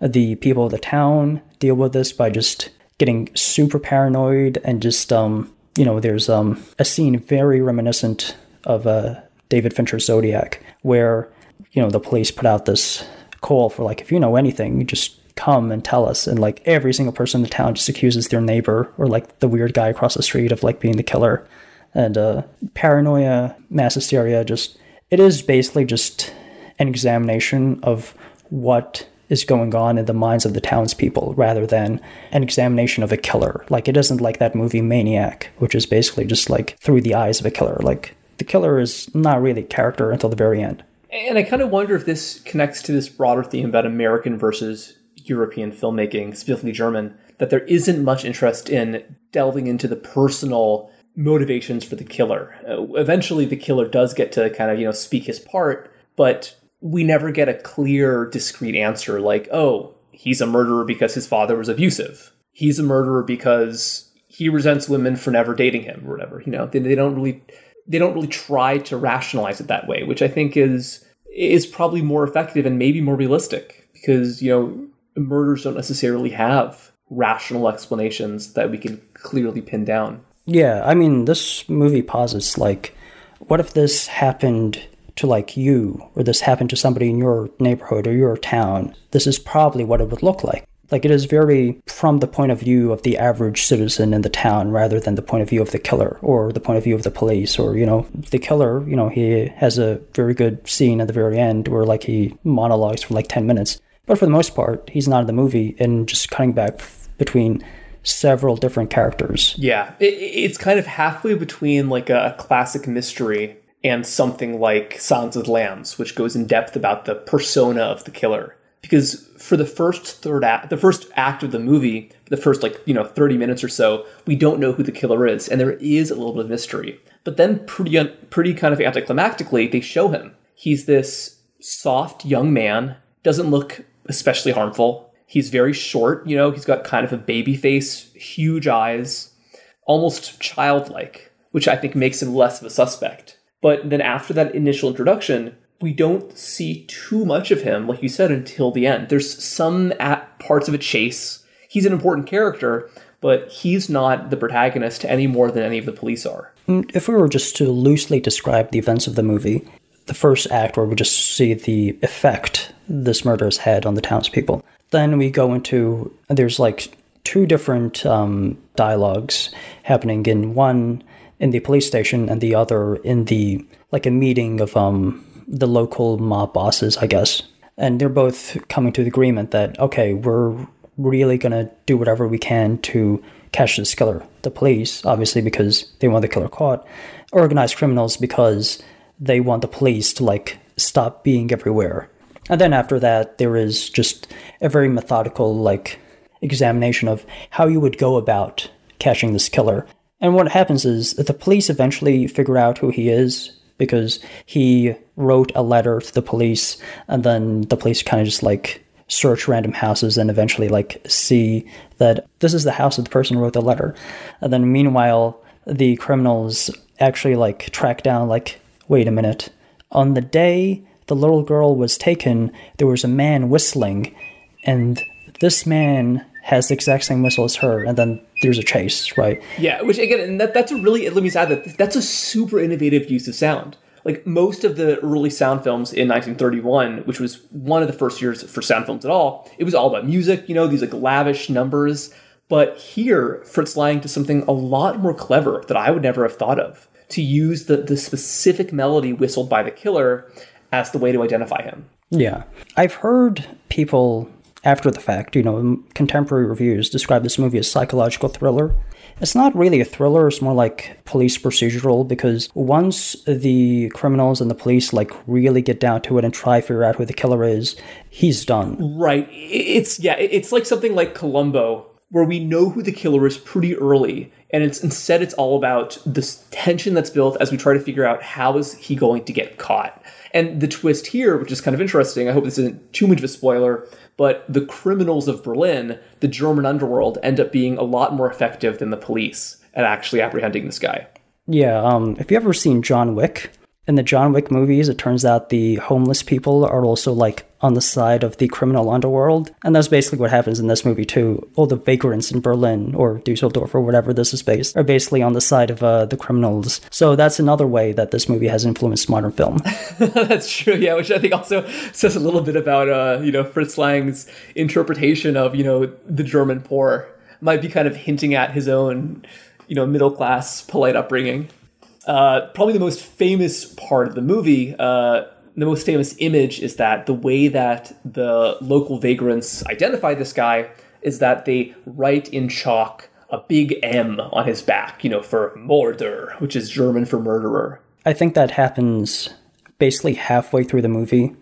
The people of the town deal with this by just getting super paranoid and just um, you know, there's um, a scene very reminiscent of uh, David Fincher's Zodiac, where you know the police put out this call for like, if you know anything, you just come and tell us. And like every single person in the town just accuses their neighbor or like the weird guy across the street of like being the killer. And uh, paranoia, mass hysteria, just it is basically just an examination of what is going on in the minds of the townspeople rather than an examination of a killer. Like it isn't like that movie Maniac, which is basically just like through the eyes of a killer. Like the killer is not really a character until the very end. And I kind of wonder if this connects to this broader theme about American versus European filmmaking, specifically German, that there isn't much interest in delving into the personal motivations for the killer. Uh, eventually, the killer does get to kind of, you know, speak his part, but we never get a clear, discrete answer like, oh, he's a murderer because his father was abusive. He's a murderer because he resents women for never dating him or whatever. You know, they, they don't really they don't really try to rationalize it that way, which I think is is probably more effective and maybe more realistic because you know murders don't necessarily have rational explanations that we can clearly pin down. Yeah, I mean, this movie posits like, what if this happened to like you, or this happened to somebody in your neighborhood or your town, this is probably what it would look like. Like it is very from the point of view of the average citizen in the town rather than the point of view of the killer or the point of view of the police or, you know, the killer, you know, he has a very good scene at the very end where like he monologues for like 10 minutes. But for the most part, he's not in the movie and just cutting back between several different characters. Yeah, it, it's kind of halfway between like a classic mystery and something like Silence of the Lambs, which goes in depth about the persona of the killer. Because for the first third act, the first act of the movie, the first like you know thirty minutes or so, we don't know who the killer is, and there is a little bit of mystery. But then, pretty pretty kind of anticlimactically, they show him. He's this soft young man, doesn't look especially harmful. He's very short, you know. He's got kind of a baby face, huge eyes, almost childlike, which I think makes him less of a suspect. But then after that initial introduction, we don't see too much of him, like you said, until the end. There's some parts of a chase. He's an important character, but he's not the protagonist any more than any of the police are. Mm, if we were just to loosely describe the events of the movie, the first act where we just see the effect this murder has had on the townspeople. Then we go into there's like two different um, dialogues happening in one in the police station and the other in the like a meeting of um the local mob bosses, I guess. And they're both coming to the agreement that okay, we're really gonna do whatever we can to catch this killer. The police, obviously, because they want the killer caught. Organized criminals because they want the police to like stop being everywhere. And then after that, there is just a very methodical like examination of how you would go about catching this killer. And what happens is that the police eventually figure out who he is because he wrote a letter to the police, and then the police kind of just like search random houses and eventually like see that this is the house of the person who wrote the letter. And then meanwhile, the criminals actually like track down like, wait a minute. On the day the little girl was taken, there was a man whistling, and this man has the exact same whistle as her, and then there's a chase, right? Yeah, which again, that, that's a really let me say that that's a super innovative use of sound. Like most of the early sound films in 1931, which was one of the first years for sound films at all, it was all about music, you know, these like lavish numbers. But here, Fritz Lang does something a lot more clever that I would never have thought of to use the, the specific melody whistled by the killer as the way to identify him. Yeah. I've heard people after the fact, you know, contemporary reviews describe this movie as psychological thriller. It's not really a thriller, it's more like police procedural because once the criminals and the police like really get down to it and try to figure out who the killer is, he's done. Right. It's yeah, it's like something like Columbo where we know who the killer is pretty early and it's instead it's all about this tension that's built as we try to figure out how is he going to get caught. And the twist here, which is kind of interesting, I hope this isn't too much of a spoiler, but the criminals of Berlin, the German underworld, end up being a lot more effective than the police at actually apprehending this guy. Yeah, um, if you ever seen John Wick, in the John Wick movies, it turns out the homeless people are also like on the side of the criminal underworld. And that's basically what happens in this movie too. All the vagrants in Berlin or Dusseldorf or whatever this is based are basically on the side of uh, the criminals. So that's another way that this movie has influenced modern film. that's true, yeah, which I think also says a little bit about, uh, you know, Fritz Lang's interpretation of, you know, the German poor. Might be kind of hinting at his own, you know, middle class, polite upbringing. Uh, probably the most famous part of the movie, uh, the most famous image is that the way that the local vagrants identify this guy is that they write in chalk a big M on his back, you know, for Mörder, which is German for murderer. I think that happens basically halfway through the movie.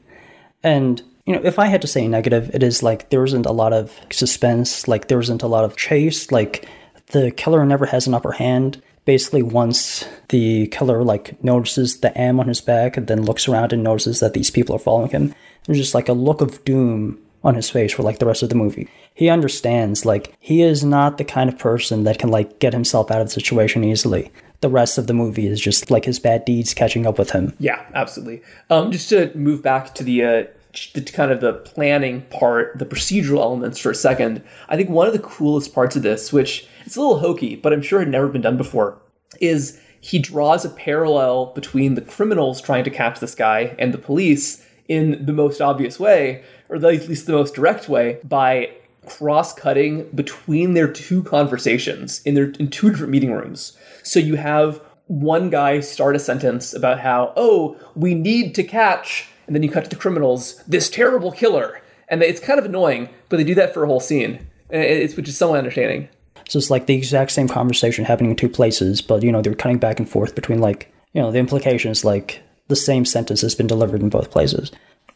And, you know, if I had to say negative, it is like there isn't a lot of suspense, like there isn't a lot of chase, like the killer never has an upper hand basically once the killer like notices the M on his back and then looks around and notices that these people are following him, there's just like a look of doom on his face for like the rest of the movie. He understands like he is not the kind of person that can like get himself out of the situation easily. The rest of the movie is just like his bad deeds catching up with him. Yeah, absolutely. Um, just to move back to the uh, the kind of the planning part, the procedural elements for a second, I think one of the coolest parts of this, which it's a little hokey, but I'm sure had never been done before, is he draws a parallel between the criminals trying to catch this guy and the police in the most obvious way, or at least the most direct way, by cross-cutting between their two conversations in their in two different meeting rooms. So you have one guy start a sentence about how, oh, we need to catch and then you cut to the criminals, this terrible killer. And it's kind of annoying, but they do that for a whole scene. It's which is somewhat entertaining. So it's like the exact same conversation happening in two places, but you know they're cutting back and forth between like you know the implications like the same sentence has been delivered in both places.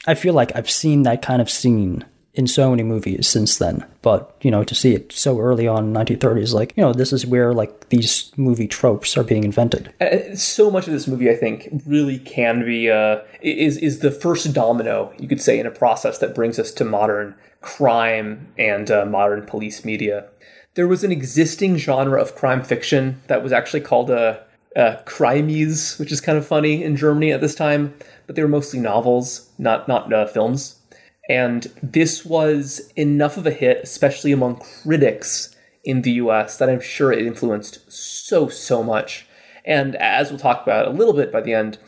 I feel like I've seen that kind of scene in so many movies since then. But, you know, to see it so early on in 1930s, like, you know, this is where, like, these movie tropes are being invented. Uh, so much of this movie, I think, really can be, uh, is, is the first domino, you could say, in a process that brings us to modern crime and uh, modern police media. There was an existing genre of crime fiction that was actually called a, a crimes, which is kind of funny in Germany at this time, but they were mostly novels, not not uh, films. And this was enough of a hit, especially among critics in the US, that I'm sure it influenced so, so much. And as we'll talk about a little bit by the end,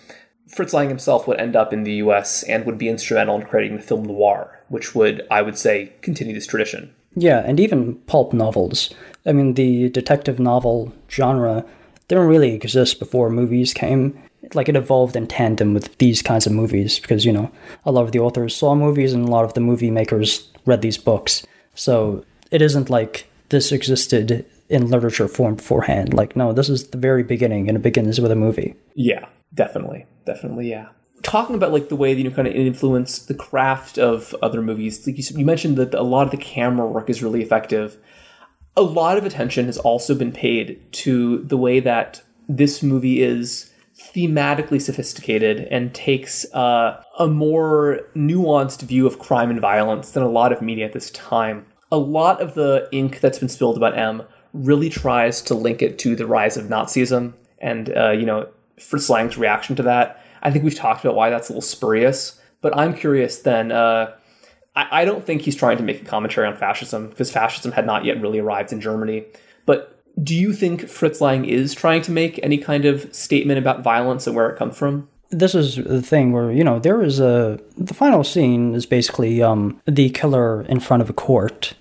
Fritz Lang himself would end up in the US and would be instrumental in creating the film noir, which would, I would say, continue this tradition. Yeah, and even pulp novels. I mean, the detective novel genre didn't really exist before movies came. Like it evolved in tandem with these kinds of movies because you know a lot of the authors saw movies and a lot of the movie makers read these books. So it isn't like this existed in literature form beforehand. Like no this is the very beginning and it begins with a movie. Yeah definitely. Definitely yeah talking about like the way that you know kind of influence the craft of other movies like you, you mentioned that a lot of the camera work is really effective a lot of attention has also been paid to the way that this movie is thematically sophisticated and takes uh, a more nuanced view of crime and violence than a lot of media at this time. A lot of the ink that's been spilled about M really tries to link it to the rise of Nazism and, uh, you know, Fritz Lang's reaction to that. I think we've talked about why that's a little spurious, but I'm curious then. Uh, I, I don't think he's trying to make a commentary on fascism because fascism had not yet really arrived in Germany. But do you think Fritz Lang is trying to make any kind of statement about violence and where it comes from? This is the thing where, you know, there is a. The final scene is basically um, the killer in front of a court.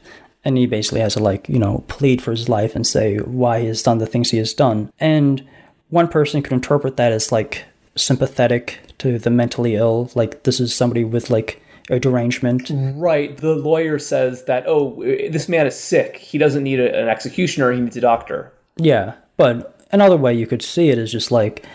And he basically has to, like, you know, plead for his life and say why he has done the things he has done. And one person could interpret that as, like, sympathetic to the mentally ill. Like, this is somebody with, like, a derangement. Right. The lawyer says that, oh, this man is sick. He doesn't need a, an executioner. He needs a doctor. Yeah. But another way you could see it is just like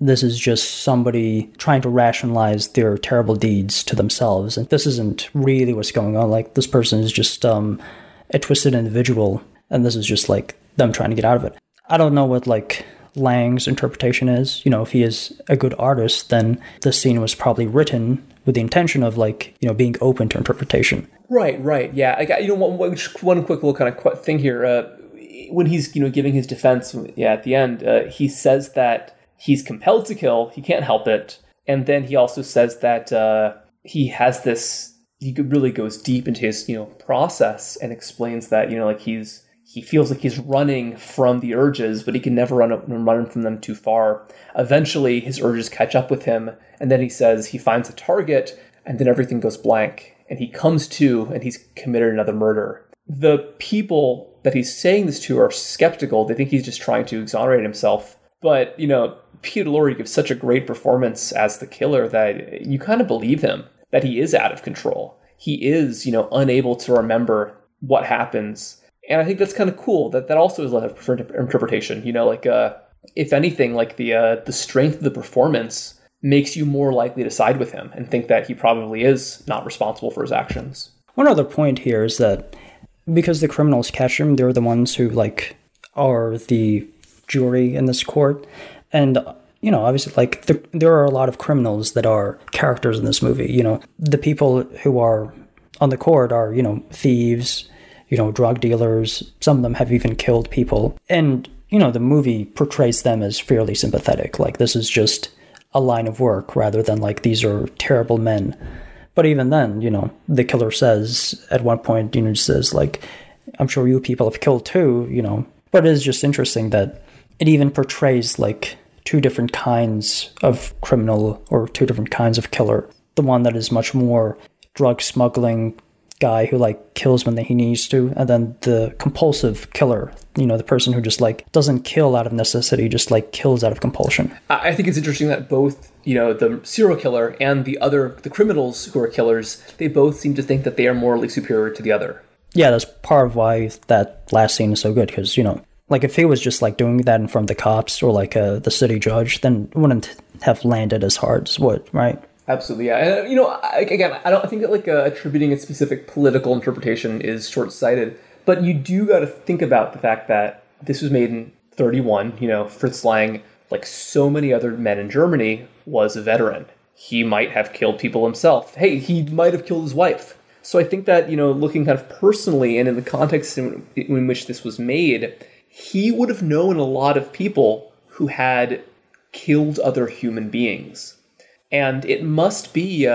this is just somebody trying to rationalize their terrible deeds to themselves. And this isn't really what's going on. Like, this person is just um, a twisted individual. And this is just like them trying to get out of it. I don't know what, like, Lang's interpretation is. You know, if he is a good artist, then the scene was probably written with the intention of like you know being open to interpretation. Right, right, yeah. Like you know, one, one quick little kind of thing here. Uh, when he's you know giving his defense, yeah, at the end, uh, he says that he's compelled to kill. He can't help it, and then he also says that uh, he has this. He really goes deep into his you know process and explains that you know like he's he feels like he's running from the urges, but he can never run, run from them too far. Eventually, his urges catch up with him, and then he says he finds a target, and then everything goes blank, and he comes to, and he's committed another murder. The people that he's saying this to are skeptical. They think he's just trying to exonerate himself. But, you know, Peter Lorre gives such a great performance as the killer that you kind of believe him, that he is out of control. He is, you know, unable to remember what happens and I think that's kind of cool. That that also is left for interpretation. You know, like uh, if anything, like the uh, the strength of the performance makes you more likely to side with him and think that he probably is not responsible for his actions. One other point here is that because the criminals catch him, they're the ones who like are the jury in this court, and you know, obviously, like the, there are a lot of criminals that are characters in this movie. You know, the people who are on the court are you know thieves you know, drug dealers. Some of them have even killed people. And, you know, the movie portrays them as fairly sympathetic. Like, this is just a line of work rather than like these are terrible men. But even then, you know, the killer says at one point, you know, says, like, I'm sure you people have killed too, you know. But it is just interesting that it even portrays like two different kinds of criminal or two different kinds of killer. The one that is much more drug smuggling, guy who like kills when he needs to, and then the compulsive killer, you know, the person who just like doesn't kill out of necessity, just like kills out of compulsion. I think it's interesting that both, you know, the serial killer and the other, the criminals who are killers, they both seem to think that they are morally superior to the other. Yeah, that's part of why that last scene is so good because you know, like if he was just like doing that in front of the cops or like uh, the city judge, then it wouldn't have landed as hard as what, right? Absolutely, yeah. And, you know, I, again, I don't I think that like uh, attributing a specific political interpretation is short-sighted, but you do got to think about the fact that this was made in 31. You know, Fritz Lang, like so many other men in Germany, was a veteran. He might have killed people himself. Hey, he might have killed his wife. So I think that you know, looking kind of personally and in the context in, in which this was made, he would have known a lot of people who had killed other human beings and it must be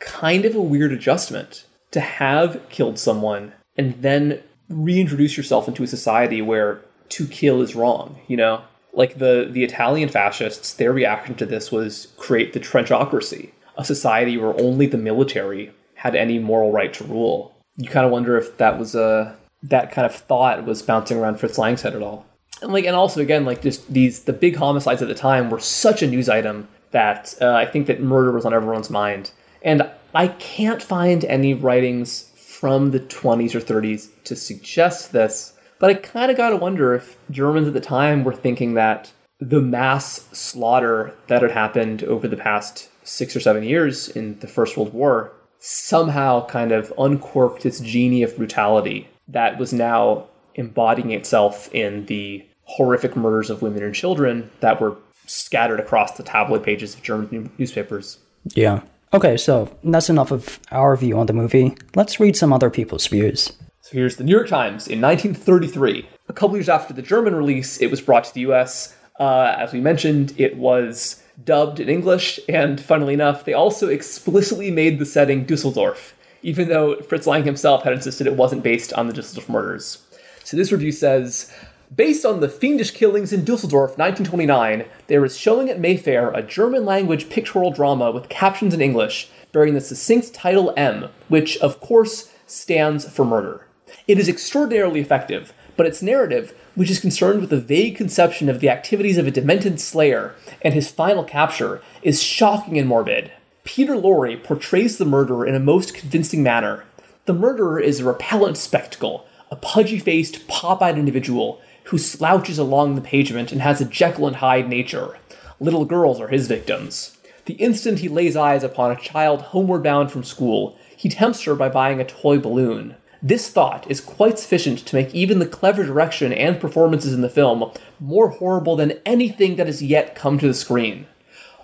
kind of a weird adjustment to have killed someone and then reintroduce yourself into a society where to kill is wrong, you know? Like the, the Italian fascists, their reaction to this was create the trenchocracy, a society where only the military had any moral right to rule. You kind of wonder if that was a that kind of thought was bouncing around Fritz Lang's head at all. And like and also again like just these the big homicides at the time were such a news item that uh, I think that murder was on everyone's mind. And I can't find any writings from the 20s or 30s to suggest this, but I kind of got to wonder if Germans at the time were thinking that the mass slaughter that had happened over the past six or seven years in the First World War somehow kind of uncorked its genie of brutality that was now embodying itself in the horrific murders of women and children that were scattered across the tabloid pages of German newspapers. Yeah. Okay, so that's enough of our view on the movie. Let's read some other people's views. So here's the New York Times in 1933. A couple years after the German release, it was brought to the US. Uh, as we mentioned, it was dubbed in English, and funnily enough, they also explicitly made the setting Dusseldorf, even though Fritz Lang himself had insisted it wasn't based on the Dusseldorf murders. So this review says Based on the fiendish killings in Dusseldorf 1929, there is showing at Mayfair a German language pictorial drama with captions in English, bearing the succinct title M, which, of course, stands for murder. It is extraordinarily effective, but its narrative, which is concerned with a vague conception of the activities of a demented slayer and his final capture, is shocking and morbid. Peter Lorre portrays the murderer in a most convincing manner. The murderer is a repellent spectacle, a pudgy faced, pop eyed individual who slouches along the pavement and has a Jekyll and Hyde nature. Little girls are his victims. The instant he lays eyes upon a child homeward bound from school, he tempts her by buying a toy balloon. This thought is quite sufficient to make even the clever direction and performances in the film more horrible than anything that has yet come to the screen.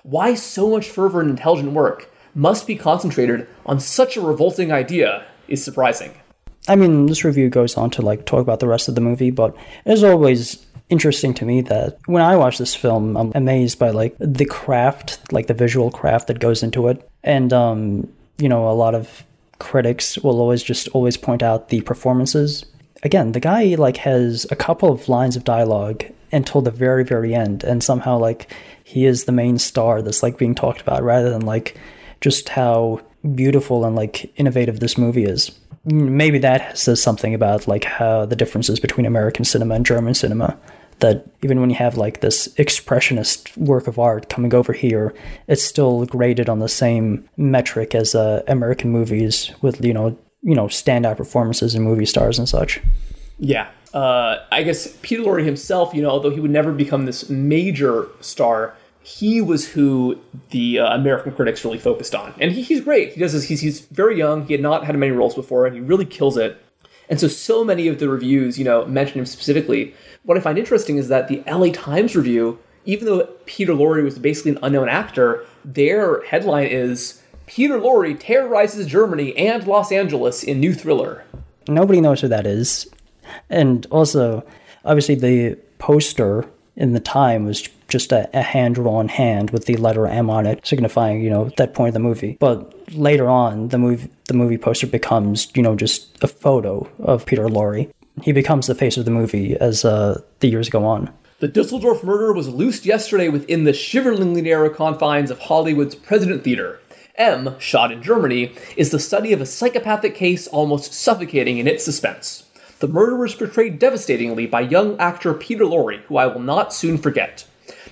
Why so much fervor and intelligent work must be concentrated on such a revolting idea is surprising. I mean, this review goes on to like talk about the rest of the movie, but it's always interesting to me that when I watch this film, I'm amazed by like the craft, like the visual craft that goes into it. And um, you know, a lot of critics will always just always point out the performances. Again, the guy like has a couple of lines of dialogue until the very, very end, and somehow like he is the main star that's like being talked about rather than like just how beautiful and like innovative this movie is maybe that says something about like how the differences between American cinema and German cinema. That even when you have like this expressionist work of art coming over here, it's still graded on the same metric as uh, American movies with you know you know standout performances and movie stars and such. Yeah, uh, I guess Peter Lorre himself, you know, although he would never become this major star, he was who the uh, American critics really focused on. And he, he's great. He does this. He's, he's very young. He had not had many roles before, and he really kills it. And so, so many of the reviews, you know, mention him specifically. What I find interesting is that the LA Times review, even though Peter Lorre was basically an unknown actor, their headline is Peter Lorre terrorizes Germany and Los Angeles in new thriller. Nobody knows who that is. And also, obviously, the poster in the time was just a, a hand drawn hand with the letter M on it, signifying you know that point of the movie. But later on, the movie the movie poster becomes you know just a photo of Peter Lorre. He becomes the face of the movie as uh, the years go on. The Dusseldorf murder was loosed yesterday within the shiveringly narrow confines of Hollywood's President Theater. M, shot in Germany, is the study of a psychopathic case almost suffocating in its suspense. The murder was portrayed devastatingly by young actor Peter Lorre, who I will not soon forget.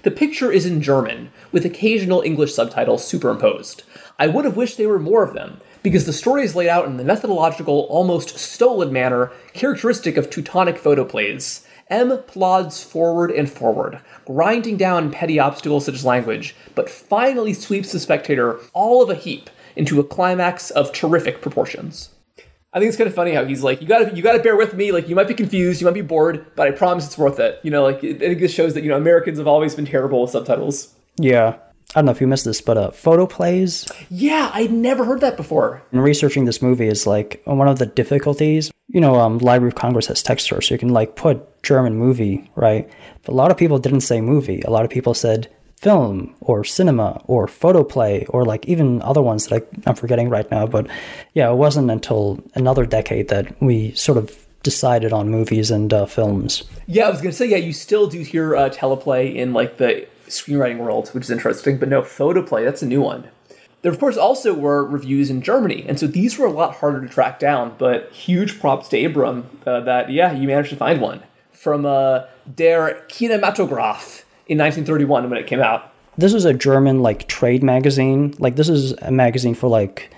The picture is in German, with occasional English subtitles superimposed. I would have wished there were more of them, because the story is laid out in the methodological, almost stolid manner characteristic of Teutonic photoplays. M plods forward and forward, grinding down petty obstacles such as language, but finally sweeps the spectator all of a heap into a climax of terrific proportions. I think it's kind of funny how he's like, you gotta, you gotta bear with me. Like, you might be confused, you might be bored, but I promise it's worth it. You know, like, I think this shows that you know Americans have always been terrible with subtitles. Yeah. I don't know if you missed this, but uh, photoplays. Yeah, I'd never heard that before. And researching this movie is like one of the difficulties. You know, um, Library of Congress has text so you can like put German movie, right? But a lot of people didn't say movie. A lot of people said film or cinema or photoplay or like even other ones that I, I'm forgetting right now. But yeah, it wasn't until another decade that we sort of decided on movies and uh, films. Yeah, I was gonna say, yeah, you still do hear uh, teleplay in like the screenwriting world, which is interesting, but no, photoplay, that's a new one. There, of course, also were reviews in Germany, and so these were a lot harder to track down, but huge props to Abram uh, that, yeah, you managed to find one from uh, Der Kinematograph in 1931 when it came out. This is a German like trade magazine. Like this is a magazine for like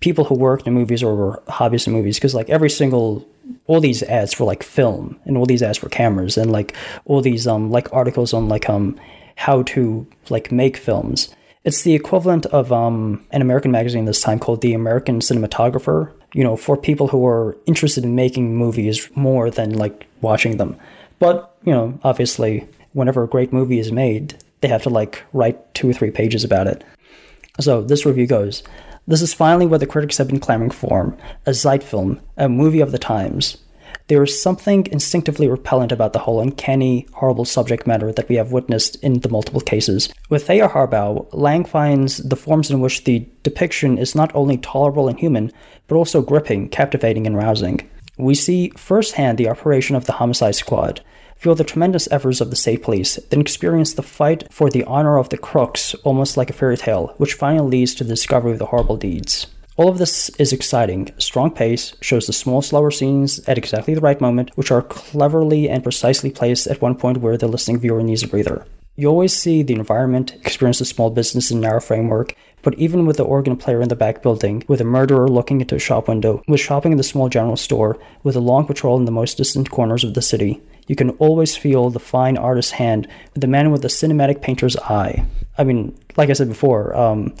people who worked in movies or were hobbyists in movies because like every single all these ads for like film and all these ads for cameras and like all these um like articles on like um how to like make films. It's the equivalent of um an American magazine this time called the American Cinematographer. You know, for people who are interested in making movies more than like watching them. But you know, obviously whenever a great movie is made, they have to like write two or three pages about it. So this review goes This is finally what the critics have been clamoring for a Zeitfilm, a movie of the times. There is something instinctively repellent about the whole uncanny, horrible subject matter that we have witnessed in the multiple cases. With Thea Harbou, Lang finds the forms in which the depiction is not only tolerable and human, but also gripping, captivating, and rousing. We see firsthand the operation of the homicide squad, feel the tremendous efforts of the state police, then experience the fight for the honor of the crooks almost like a fairy tale, which finally leads to the discovery of the horrible deeds. All of this is exciting. Strong pace shows the small, slower scenes at exactly the right moment, which are cleverly and precisely placed at one point where the listening viewer needs a breather. You always see the environment, experience the small business in narrow framework, but even with the organ player in the back building, with a murderer looking into a shop window, with shopping in the small general store, with a long patrol in the most distant corners of the city, you can always feel the fine artist's hand the man with the cinematic painter's eye. I mean, like I said before, um,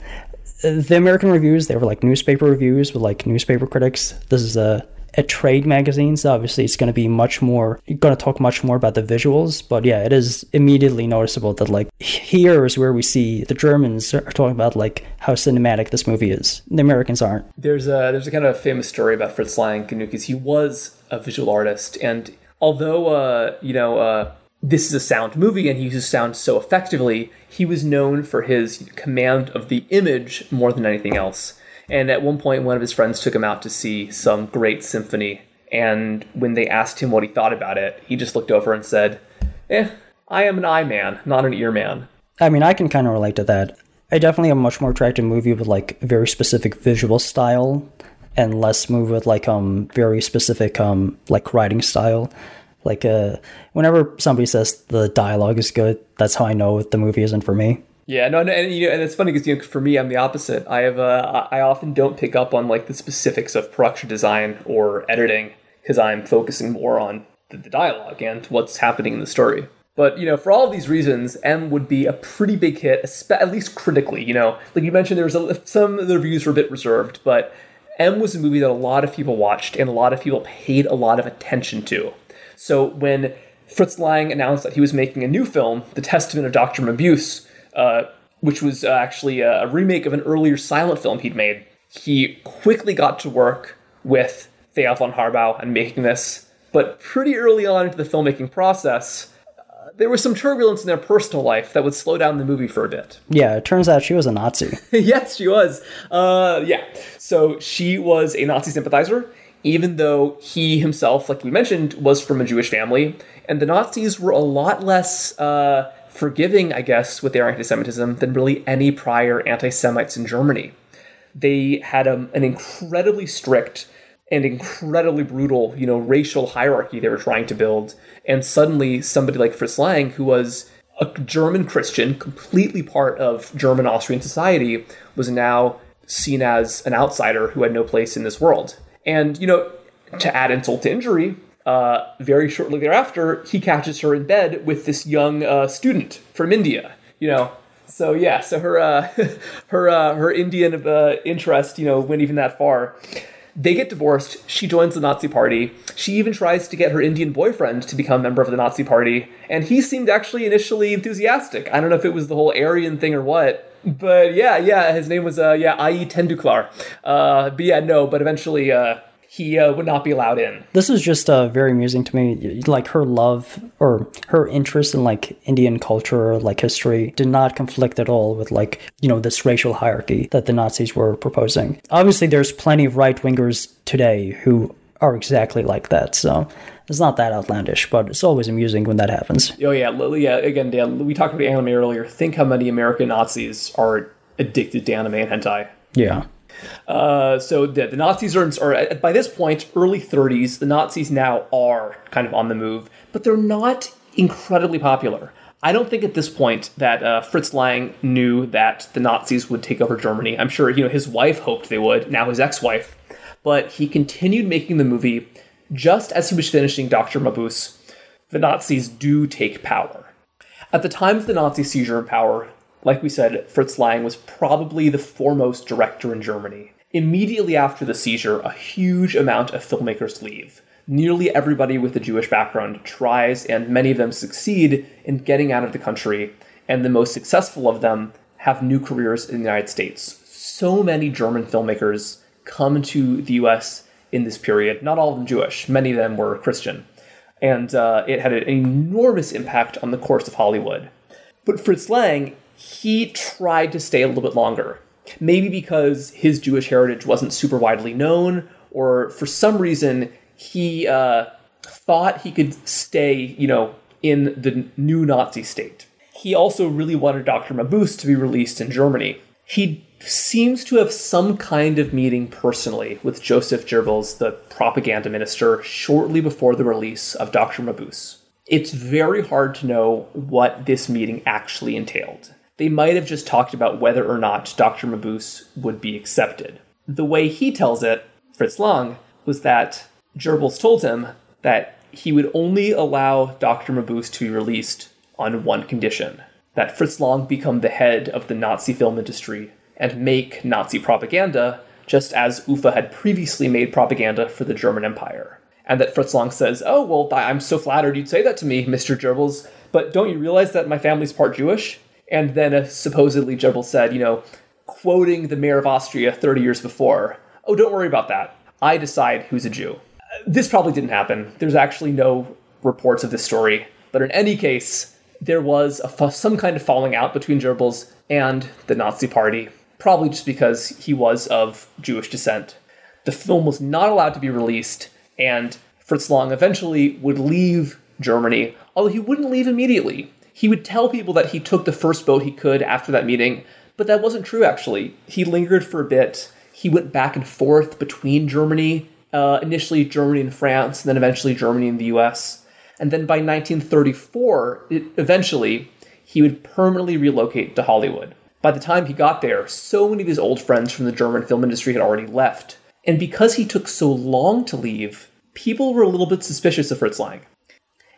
the American reviews, they were like newspaper reviews with like newspaper critics. This is a a trade magazine, so obviously it's going to be much more going to talk much more about the visuals but yeah it is immediately noticeable that like here is where we see the germans are talking about like how cinematic this movie is the americans aren't there's a there's a kind of famous story about fritz lang because he was a visual artist and although uh, you know uh, this is a sound movie and he uses sound so effectively, he was known for his command of the image more than anything else. And at one point, one of his friends took him out to see some great symphony. And when they asked him what he thought about it, he just looked over and said, Eh, I am an eye man, not an ear man. I mean, I can kind of relate to that. I definitely have a much more attractive movie with like very specific visual style and less movie with like um very specific um like writing style. Like uh whenever somebody says the dialogue is good, that's how I know the movie isn't for me. Yeah, no, no and, you know, and it's funny because you know, for me, I'm the opposite. I have, uh, I often don't pick up on like the specifics of production design or editing because I'm focusing more on the, the dialogue and what's happening in the story. But you know, for all of these reasons, M would be a pretty big hit, at least critically. You know, like you mentioned, there was a, some of the reviews were a bit reserved, but M was a movie that a lot of people watched and a lot of people paid a lot of attention to. So when Fritz Lang announced that he was making a new film, The Testament of Dr. Mabuse, uh, which was uh, actually a remake of an earlier silent film he'd made, he quickly got to work with Thea von Harbou and making this. But pretty early on into the filmmaking process, uh, there was some turbulence in their personal life that would slow down the movie for a bit. Yeah, it turns out she was a Nazi. yes, she was. Uh, yeah. So she was a Nazi sympathizer, even though he himself, like we mentioned, was from a Jewish family. And the Nazis were a lot less uh, forgiving, I guess, with their anti Semitism than really any prior anti Semites in Germany. They had a, um, an incredibly strict and incredibly brutal, you know, racial hierarchy they were trying to build. And suddenly, somebody like Fritz Lang, who was a German Christian, completely part of German Austrian society, was now seen as an outsider who had no place in this world. And, you know, to add insult to injury, uh, very shortly thereafter, he catches her in bed with this young uh, student from India. You know, so yeah, so her uh, her uh, her Indian uh, interest, you know, went even that far. They get divorced. She joins the Nazi Party. She even tries to get her Indian boyfriend to become a member of the Nazi Party, and he seemed actually initially enthusiastic. I don't know if it was the whole Aryan thing or what, but yeah, yeah, his name was uh, yeah Ayi Tendulkar. Uh, but yeah, no, but eventually uh, he uh, would not be allowed in. This is just uh, very amusing to me. Like her love or her interest in like Indian culture or like history did not conflict at all with like, you know, this racial hierarchy that the Nazis were proposing. Obviously, there's plenty of right wingers today who are exactly like that. So it's not that outlandish, but it's always amusing when that happens. Oh, yeah. Yeah. Again, Dan, we talked about anime earlier. Think how many American Nazis are addicted to anime and hentai. Yeah. Uh, so the, the Nazis are, are, by this point, early 30s. The Nazis now are kind of on the move, but they're not incredibly popular. I don't think at this point that uh, Fritz Lang knew that the Nazis would take over Germany. I'm sure you know his wife hoped they would. Now his ex-wife, but he continued making the movie just as he was finishing Doctor Mabuse. The Nazis do take power. At the time of the Nazi seizure of power, like we said, Fritz Lang was probably the foremost director in Germany. Immediately after the seizure, a huge amount of filmmakers leave. Nearly everybody with a Jewish background tries, and many of them succeed in getting out of the country, and the most successful of them have new careers in the United States. So many German filmmakers come to the US in this period, not all of them Jewish, many of them were Christian. And uh, it had an enormous impact on the course of Hollywood. But Fritz Lang he tried to stay a little bit longer. Maybe because his Jewish heritage wasn't super widely known, or for some reason he uh, thought he could stay, you know, in the new Nazi state. He also really wanted Dr. Mabuse to be released in Germany. He seems to have some kind of meeting personally with Joseph Goebbels, the propaganda minister, shortly before the release of Dr. Mabuse. It's very hard to know what this meeting actually entailed they might have just talked about whether or not Dr. Mabuse would be accepted. The way he tells it, Fritz Lang, was that Goebbels told him that he would only allow Dr. Mabuse to be released on one condition that Fritz Lang become the head of the Nazi film industry and make Nazi propaganda, just as Ufa had previously made propaganda for the German Empire. And that Fritz Lang says, Oh, well, I'm so flattered you'd say that to me, Mr. Goebbels, but don't you realize that my family's part Jewish? And then uh, supposedly Goebbels said, you know, quoting the mayor of Austria 30 years before, oh, don't worry about that. I decide who's a Jew. This probably didn't happen. There's actually no reports of this story. But in any case, there was some kind of falling out between Goebbels and the Nazi Party, probably just because he was of Jewish descent. The film was not allowed to be released, and Fritz Lang eventually would leave Germany, although he wouldn't leave immediately he would tell people that he took the first boat he could after that meeting, but that wasn't true actually. He lingered for a bit. He went back and forth between Germany, uh, initially Germany and France, and then eventually Germany and the US. And then by 1934, it, eventually, he would permanently relocate to Hollywood. By the time he got there, so many of his old friends from the German film industry had already left. And because he took so long to leave, people were a little bit suspicious of Fritz Lang.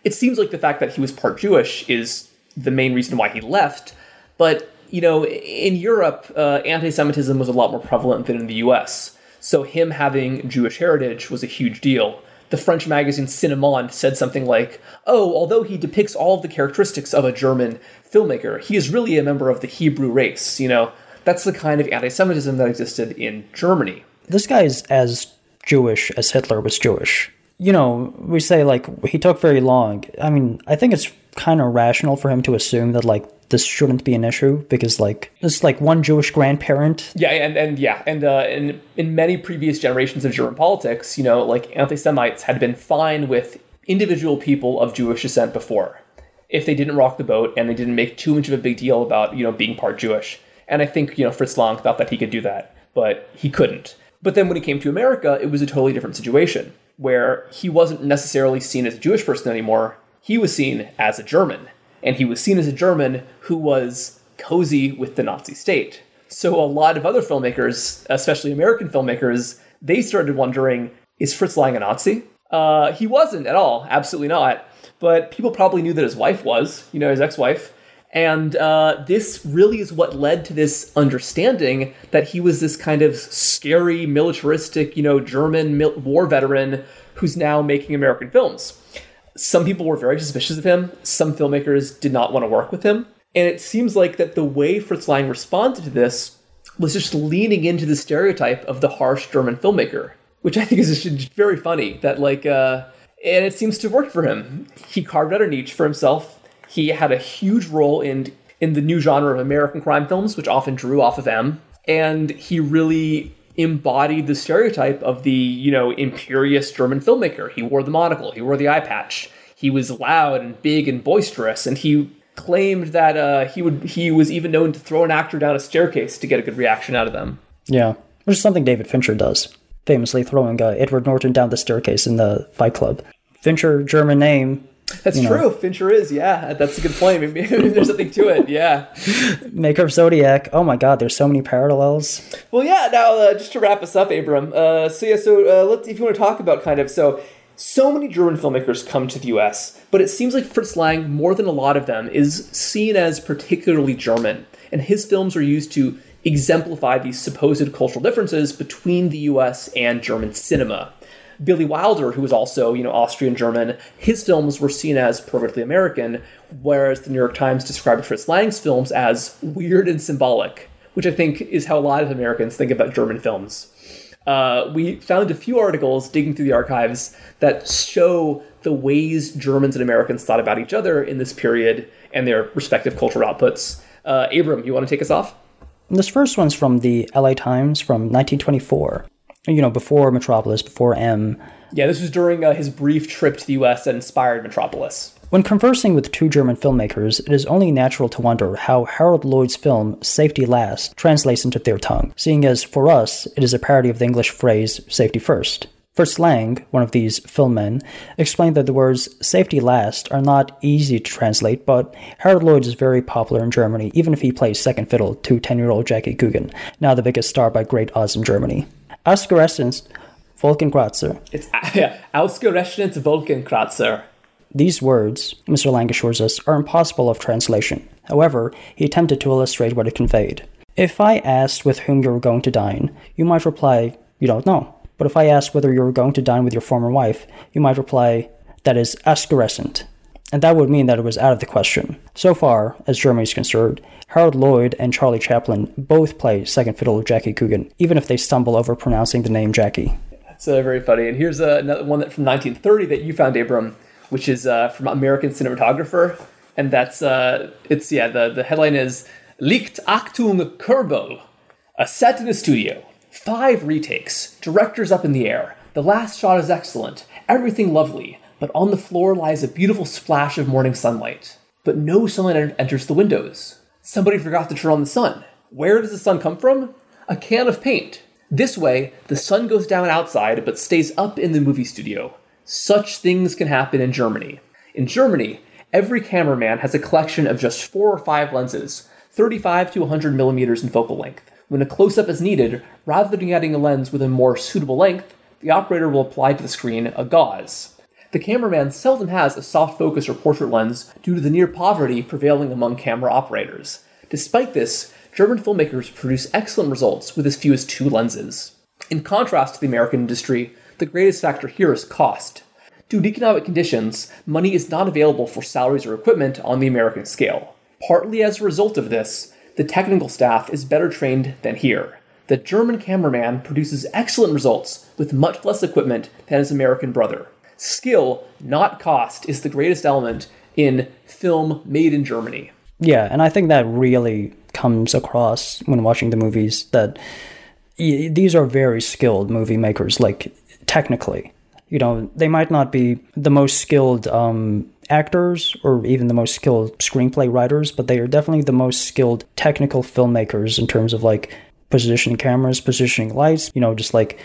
It seems like the fact that he was part Jewish is the main reason why he left. But you know, in Europe, uh, anti-Semitism was a lot more prevalent than in the U.S. So him having Jewish heritage was a huge deal. The French magazine Cinémonde said something like, "Oh, although he depicts all of the characteristics of a German filmmaker, he is really a member of the Hebrew race." You know, that's the kind of anti-Semitism that existed in Germany. This guy is as Jewish as Hitler was Jewish. You know, we say like he took very long. I mean, I think it's kind of rational for him to assume that like this shouldn't be an issue because like it's like one Jewish grandparent. Yeah, and and yeah, and uh, in in many previous generations of German politics, you know, like anti-Semites had been fine with individual people of Jewish descent before, if they didn't rock the boat and they didn't make too much of a big deal about you know being part Jewish. And I think you know Fritz Lang thought that he could do that, but he couldn't. But then when he came to America, it was a totally different situation where he wasn't necessarily seen as a Jewish person anymore he was seen as a German, and he was seen as a German who was cozy with the Nazi state. So a lot of other filmmakers, especially American filmmakers, they started wondering, is Fritz Lang a Nazi? Uh, he wasn't at all, absolutely not. But people probably knew that his wife was, you know, his ex-wife. And uh, this really is what led to this understanding that he was this kind of scary, militaristic, you know, German mil- war veteran who's now making American films. Some people were very suspicious of him. Some filmmakers did not want to work with him. And it seems like that the way Fritz Lang responded to this was just leaning into the stereotype of the harsh German filmmaker, which I think is just very funny. That like, uh, and it seems to worked for him. He carved out a niche for himself. He had a huge role in in the new genre of American crime films, which often drew off of M, and he really embodied the stereotype of the you know imperious German filmmaker. He wore the monocle, he wore the eye patch, he was loud and big and boisterous, and he claimed that uh, he would he was even known to throw an actor down a staircase to get a good reaction out of them. Yeah, which is something David Fincher does, famously throwing uh, Edward Norton down the staircase in the Fight Club. Fincher, German name, that's you true. Fincher is, yeah. That's a good point. There's something to it. Yeah. Maker of Zodiac. Oh my God, there's so many parallels. Well, yeah. Now, uh, just to wrap us up, Abram. Uh, so yeah, so uh, let's if you want to talk about kind of so so many German filmmakers come to the U.S., but it seems like Fritz Lang, more than a lot of them, is seen as particularly German, and his films are used to exemplify these supposed cultural differences between the U.S. and German cinema. Billy Wilder, who was also, you know, Austrian German, his films were seen as perfectly American, whereas the New York Times described Fritz Lang's films as weird and symbolic, which I think is how a lot of Americans think about German films. Uh, we found a few articles digging through the archives that show the ways Germans and Americans thought about each other in this period and their respective cultural outputs. Uh, Abram, you want to take us off? This first one's from the LA Times from 1924 you know, before Metropolis, before M. Yeah, this was during uh, his brief trip to the US that inspired Metropolis. When conversing with two German filmmakers, it is only natural to wonder how Harold Lloyd's film Safety Last translates into their tongue, seeing as for us it is a parody of the English phrase safety first. Fritz Lang, one of these film men, explained that the words safety last are not easy to translate, but Harold Lloyd is very popular in Germany, even if he plays second fiddle to 10 year old Jackie Coogan, now the biggest star by great odds in Germany. Ausgerechnet Wolkenkratzer. It's yeah, Ausgerechnet Wolkenkratzer. These words, Mr. Lang assures us, are impossible of translation. However, he attempted to illustrate what it conveyed. If I asked with whom you were going to dine, you might reply, You don't know. But if I asked whether you were going to dine with your former wife, you might reply, That is ausgerechnet and that would mean that it was out of the question. So far, as Germany is concerned, Harold Lloyd and Charlie Chaplin both play second fiddle to Jackie Coogan, even if they stumble over pronouncing the name Jackie. That's uh, very funny. And here's uh, another one that from 1930 that you found, Abram, which is uh, from American Cinematographer, and that's uh, it's yeah the the headline is Licht Achtung Kurbel, a set in a studio, five retakes, directors up in the air. The last shot is excellent, everything lovely but on the floor lies a beautiful splash of morning sunlight. But no sunlight enters the windows. Somebody forgot to turn on the sun. Where does the sun come from? A can of paint. This way, the sun goes down outside but stays up in the movie studio. Such things can happen in Germany. In Germany, every cameraman has a collection of just four or five lenses, 35 to 100 millimeters in focal length. When a close up is needed, rather than getting a lens with a more suitable length, the operator will apply to the screen a gauze. The cameraman seldom has a soft focus or portrait lens due to the near poverty prevailing among camera operators. Despite this, German filmmakers produce excellent results with as few as two lenses. In contrast to the American industry, the greatest factor here is cost. Due to economic conditions, money is not available for salaries or equipment on the American scale. Partly as a result of this, the technical staff is better trained than here. The German cameraman produces excellent results with much less equipment than his American brother skill, not cost, is the greatest element in film made in Germany. Yeah, and I think that really comes across when watching the movies that these are very skilled movie makers, like technically. You know, they might not be the most skilled um, actors or even the most skilled screenplay writers, but they are definitely the most skilled technical filmmakers in terms of like positioning cameras, positioning lights, you know, just like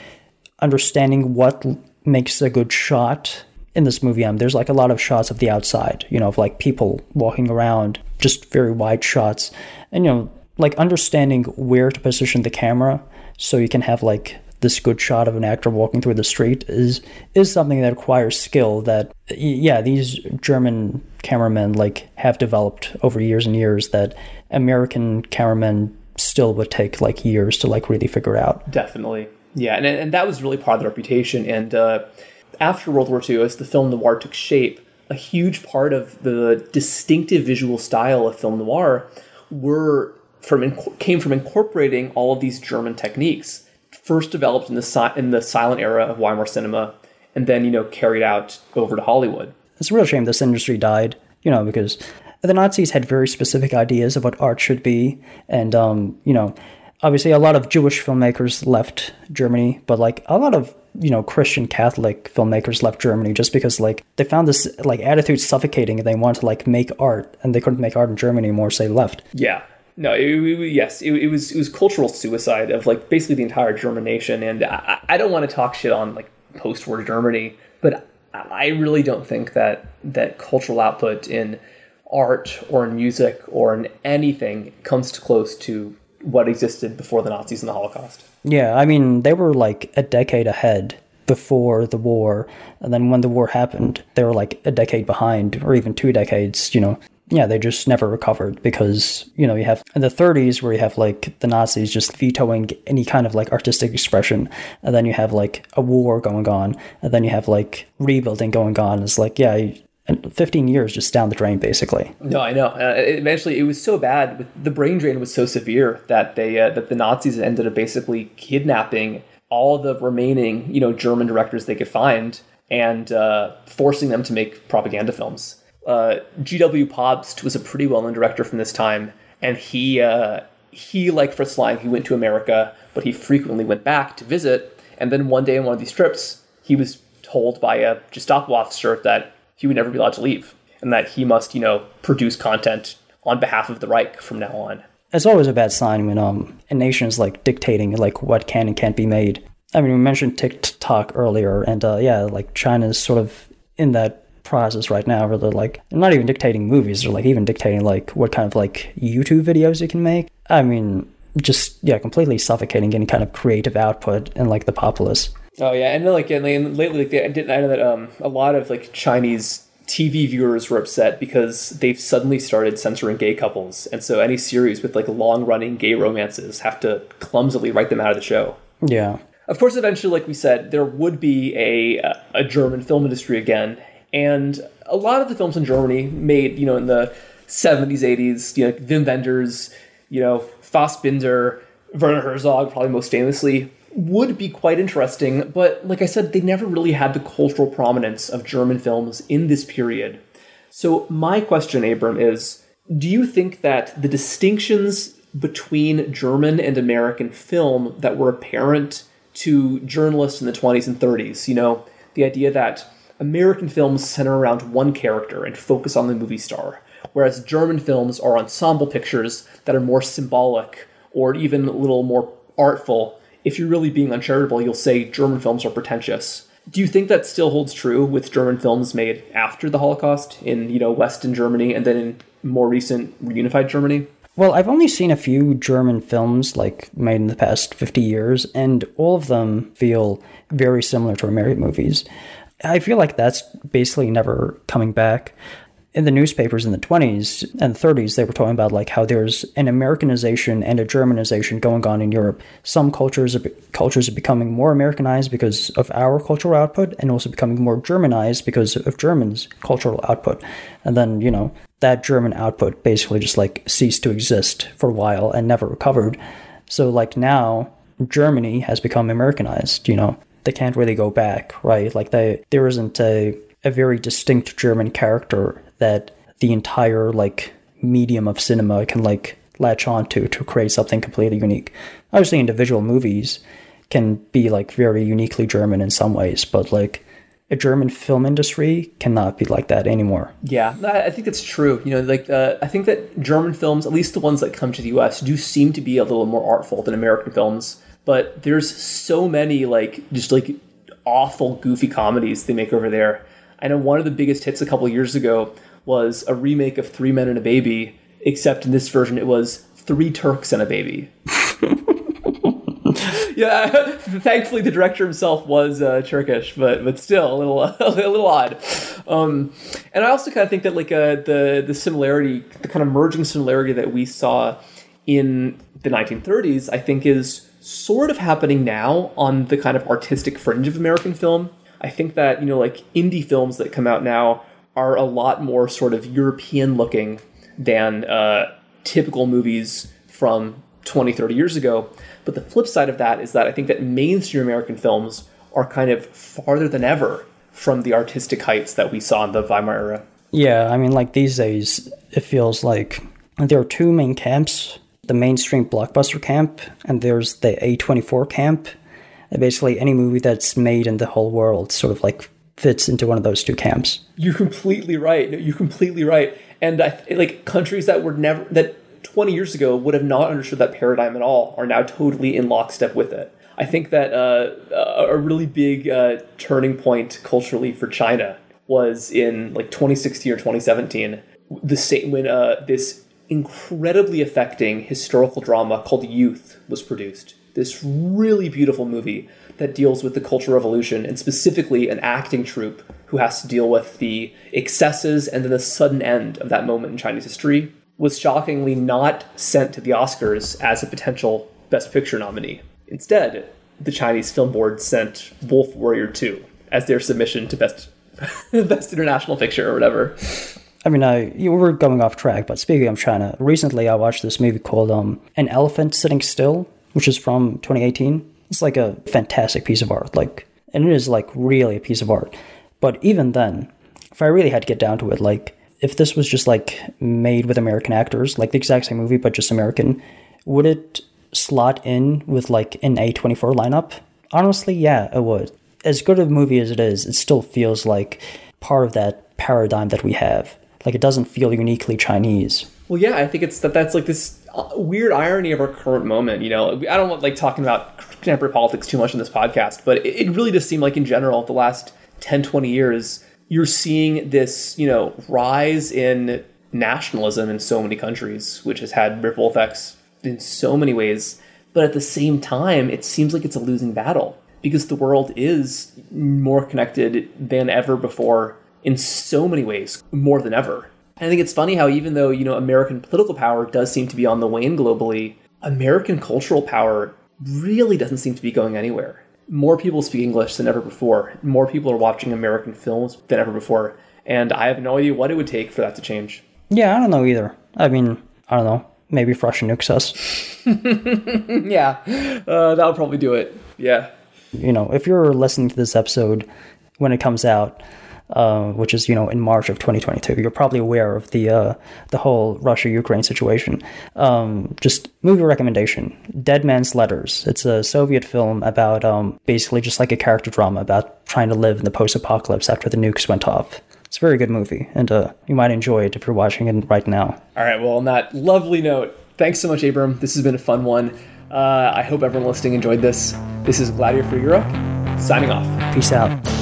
understanding what makes a good shot in this movie. Um, there's like a lot of shots of the outside, you know, of like people walking around, just very wide shots. And, you know, like understanding where to position the camera so you can have like this good shot of an actor walking through the street is is something that requires skill that yeah these german cameramen like have developed over years and years that american cameramen still would take like years to like really figure out. Definitely. Yeah and, and that was really part of the reputation and uh, after world war ii as the film noir took shape a huge part of the distinctive visual style of film noir were from came from incorporating all of these german techniques first developed in the si- in the silent era of Weimar cinema, and then you know carried out over to Hollywood. It's a real shame this industry died, you know, because the Nazis had very specific ideas of what art should be, and um, you know, obviously a lot of Jewish filmmakers left Germany, but like a lot of you know Christian Catholic filmmakers left Germany just because like they found this like attitude suffocating and they wanted to like make art and they couldn't make art in Germany anymore, so they left. Yeah, no, it, it, yes, it, it, was it was cultural suicide of like basically the entire German nation, and I, I don't want to talk shit on like post-war Germany, but I really don't think that that cultural output in art or in music or in anything comes close to what existed before the Nazis and the Holocaust. Yeah, I mean they were like a decade ahead before the war, and then when the war happened, they were like a decade behind, or even two decades. You know, yeah, they just never recovered because, you know, you have in the 30s where you have like the Nazis just vetoing any kind of like artistic expression. And then you have like a war going on. And then you have like rebuilding going on. It's like, yeah, 15 years just down the drain basically no i know uh, eventually it was so bad the brain drain was so severe that they uh, that the nazis ended up basically kidnapping all the remaining you know german directors they could find and uh, forcing them to make propaganda films uh, G.W. Pabst was a pretty well-known director from this time, and he uh, he like Fritz Lang. He went to America, but he frequently went back to visit. And then one day on one of these trips, he was told by a Gestapo officer that he would never be allowed to leave, and that he must, you know, produce content on behalf of the Reich from now on. It's always a bad sign when um a nation is like dictating like what can and can't be made. I mean, we mentioned TikTok earlier, and uh, yeah, like China's sort of in that process right now where they're like not even dictating movies they're like even dictating like what kind of like youtube videos you can make. I mean just yeah completely suffocating any kind of creative output in like the populace. Oh yeah and then like and lately like i didn't i know that um a lot of like chinese tv viewers were upset because they've suddenly started censoring gay couples and so any series with like long running gay romances have to clumsily write them out of the show. Yeah. Of course, eventually, like we said, there would be a a German film industry again, and a lot of the films in Germany made, you know, in the 70s, 80s, you know, Wim Wenders, you know, Fassbinder, Werner Herzog, probably most famously, would be quite interesting. But like I said, they never really had the cultural prominence of German films in this period. So my question, Abram, is do you think that the distinctions between German and American film that were apparent to journalists in the 20s and 30s, you know, the idea that American films center around one character and focus on the movie star, whereas German films are ensemble pictures that are more symbolic or even a little more artful. If you're really being uncharitable, you'll say German films are pretentious. Do you think that still holds true with German films made after the Holocaust in, you know, Western Germany and then in more recent reunified Germany? Well, I've only seen a few German films like made in the past 50 years and all of them feel very similar to American movies. I feel like that's basically never coming back. In the newspapers in the 20s and 30s, they were talking about like how there's an Americanization and a Germanization going on in Europe. Some cultures are, cultures are becoming more Americanized because of our cultural output, and also becoming more Germanized because of Germans' cultural output. And then you know that German output basically just like ceased to exist for a while and never recovered. So like now, Germany has become Americanized. You know, they can't really go back, right? Like they there isn't a a very distinct German character that the entire like medium of cinema can like latch onto to create something completely unique. Obviously, individual movies can be like very uniquely German in some ways, but like a German film industry cannot be like that anymore. Yeah, I think that's true. You know, like uh, I think that German films, at least the ones that come to the U.S., do seem to be a little more artful than American films but there's so many like just like awful goofy comedies they make over there. I know one of the biggest hits a couple years ago was a remake of Three Men and a Baby, except in this version it was Three Turks and a Baby. yeah, thankfully the director himself was uh, Turkish, but but still a little a little odd. Um, and I also kind of think that like uh, the the similarity, the kind of merging similarity that we saw in the 1930s, I think is sort of happening now on the kind of artistic fringe of American film. I think that you know like indie films that come out now are a lot more sort of European looking than uh, typical movies from 20, 30 years ago. But the flip side of that is that I think that mainstream American films are kind of farther than ever from the artistic heights that we saw in the Weimar era. Yeah, I mean, like these days, it feels like there are two main camps the mainstream blockbuster camp, and there's the A24 camp. And basically, any movie that's made in the whole world sort of like fits into one of those two camps. You're completely right. You're completely right. And I, like countries that were never that 20 years ago would have not understood that paradigm at all are now totally in lockstep with it. I think that uh, a really big uh, turning point culturally for China was in like 2016 or 2017. The same when uh, this incredibly affecting historical drama called Youth was produced. This really beautiful movie that deals with the Cultural Revolution and specifically an acting troupe who has to deal with the excesses and then the sudden end of that moment in Chinese history was shockingly not sent to the Oscars as a potential Best Picture nominee. Instead, the Chinese Film Board sent Wolf Warrior 2 as their submission to Best Best International Picture or whatever. I mean, I you were going off track, but speaking of China, recently I watched this movie called um, "An Elephant Sitting Still," which is from 2018. It's like a fantastic piece of art, like, and it is like really a piece of art. But even then, if I really had to get down to it, like, if this was just like made with American actors, like the exact same movie but just American, would it slot in with like an A24 lineup? Honestly, yeah, it would. As good of a movie as it is, it still feels like part of that paradigm that we have like it doesn't feel uniquely Chinese. Well, yeah, I think it's that that's like this uh, weird irony of our current moment. You know, I don't want like talking about contemporary politics too much in this podcast, but it, it really does seem like in general, the last 10, 20 years, you're seeing this, you know, rise in nationalism in so many countries, which has had ripple effects in so many ways. But at the same time, it seems like it's a losing battle because the world is more connected than ever before in so many ways more than ever. And I think it's funny how even though, you know, American political power does seem to be on the wane globally, American cultural power really doesn't seem to be going anywhere. More people speak English than ever before. More people are watching American films than ever before. And I have no idea what it would take for that to change. Yeah, I don't know either. I mean, I don't know. Maybe Russia nukes us. yeah, uh, that would probably do it. Yeah. You know, if you're listening to this episode when it comes out, uh, which is you know in March of 2022. You're probably aware of the uh, the whole Russia Ukraine situation. Um, just movie recommendation: Dead Man's Letters. It's a Soviet film about um, basically just like a character drama about trying to live in the post-apocalypse after the nukes went off. It's a very good movie, and uh, you might enjoy it if you're watching it right now. All right. Well, on that lovely note, thanks so much, Abram. This has been a fun one. Uh, I hope everyone listening enjoyed this. This is Gladiator for Europe, signing off. Peace out.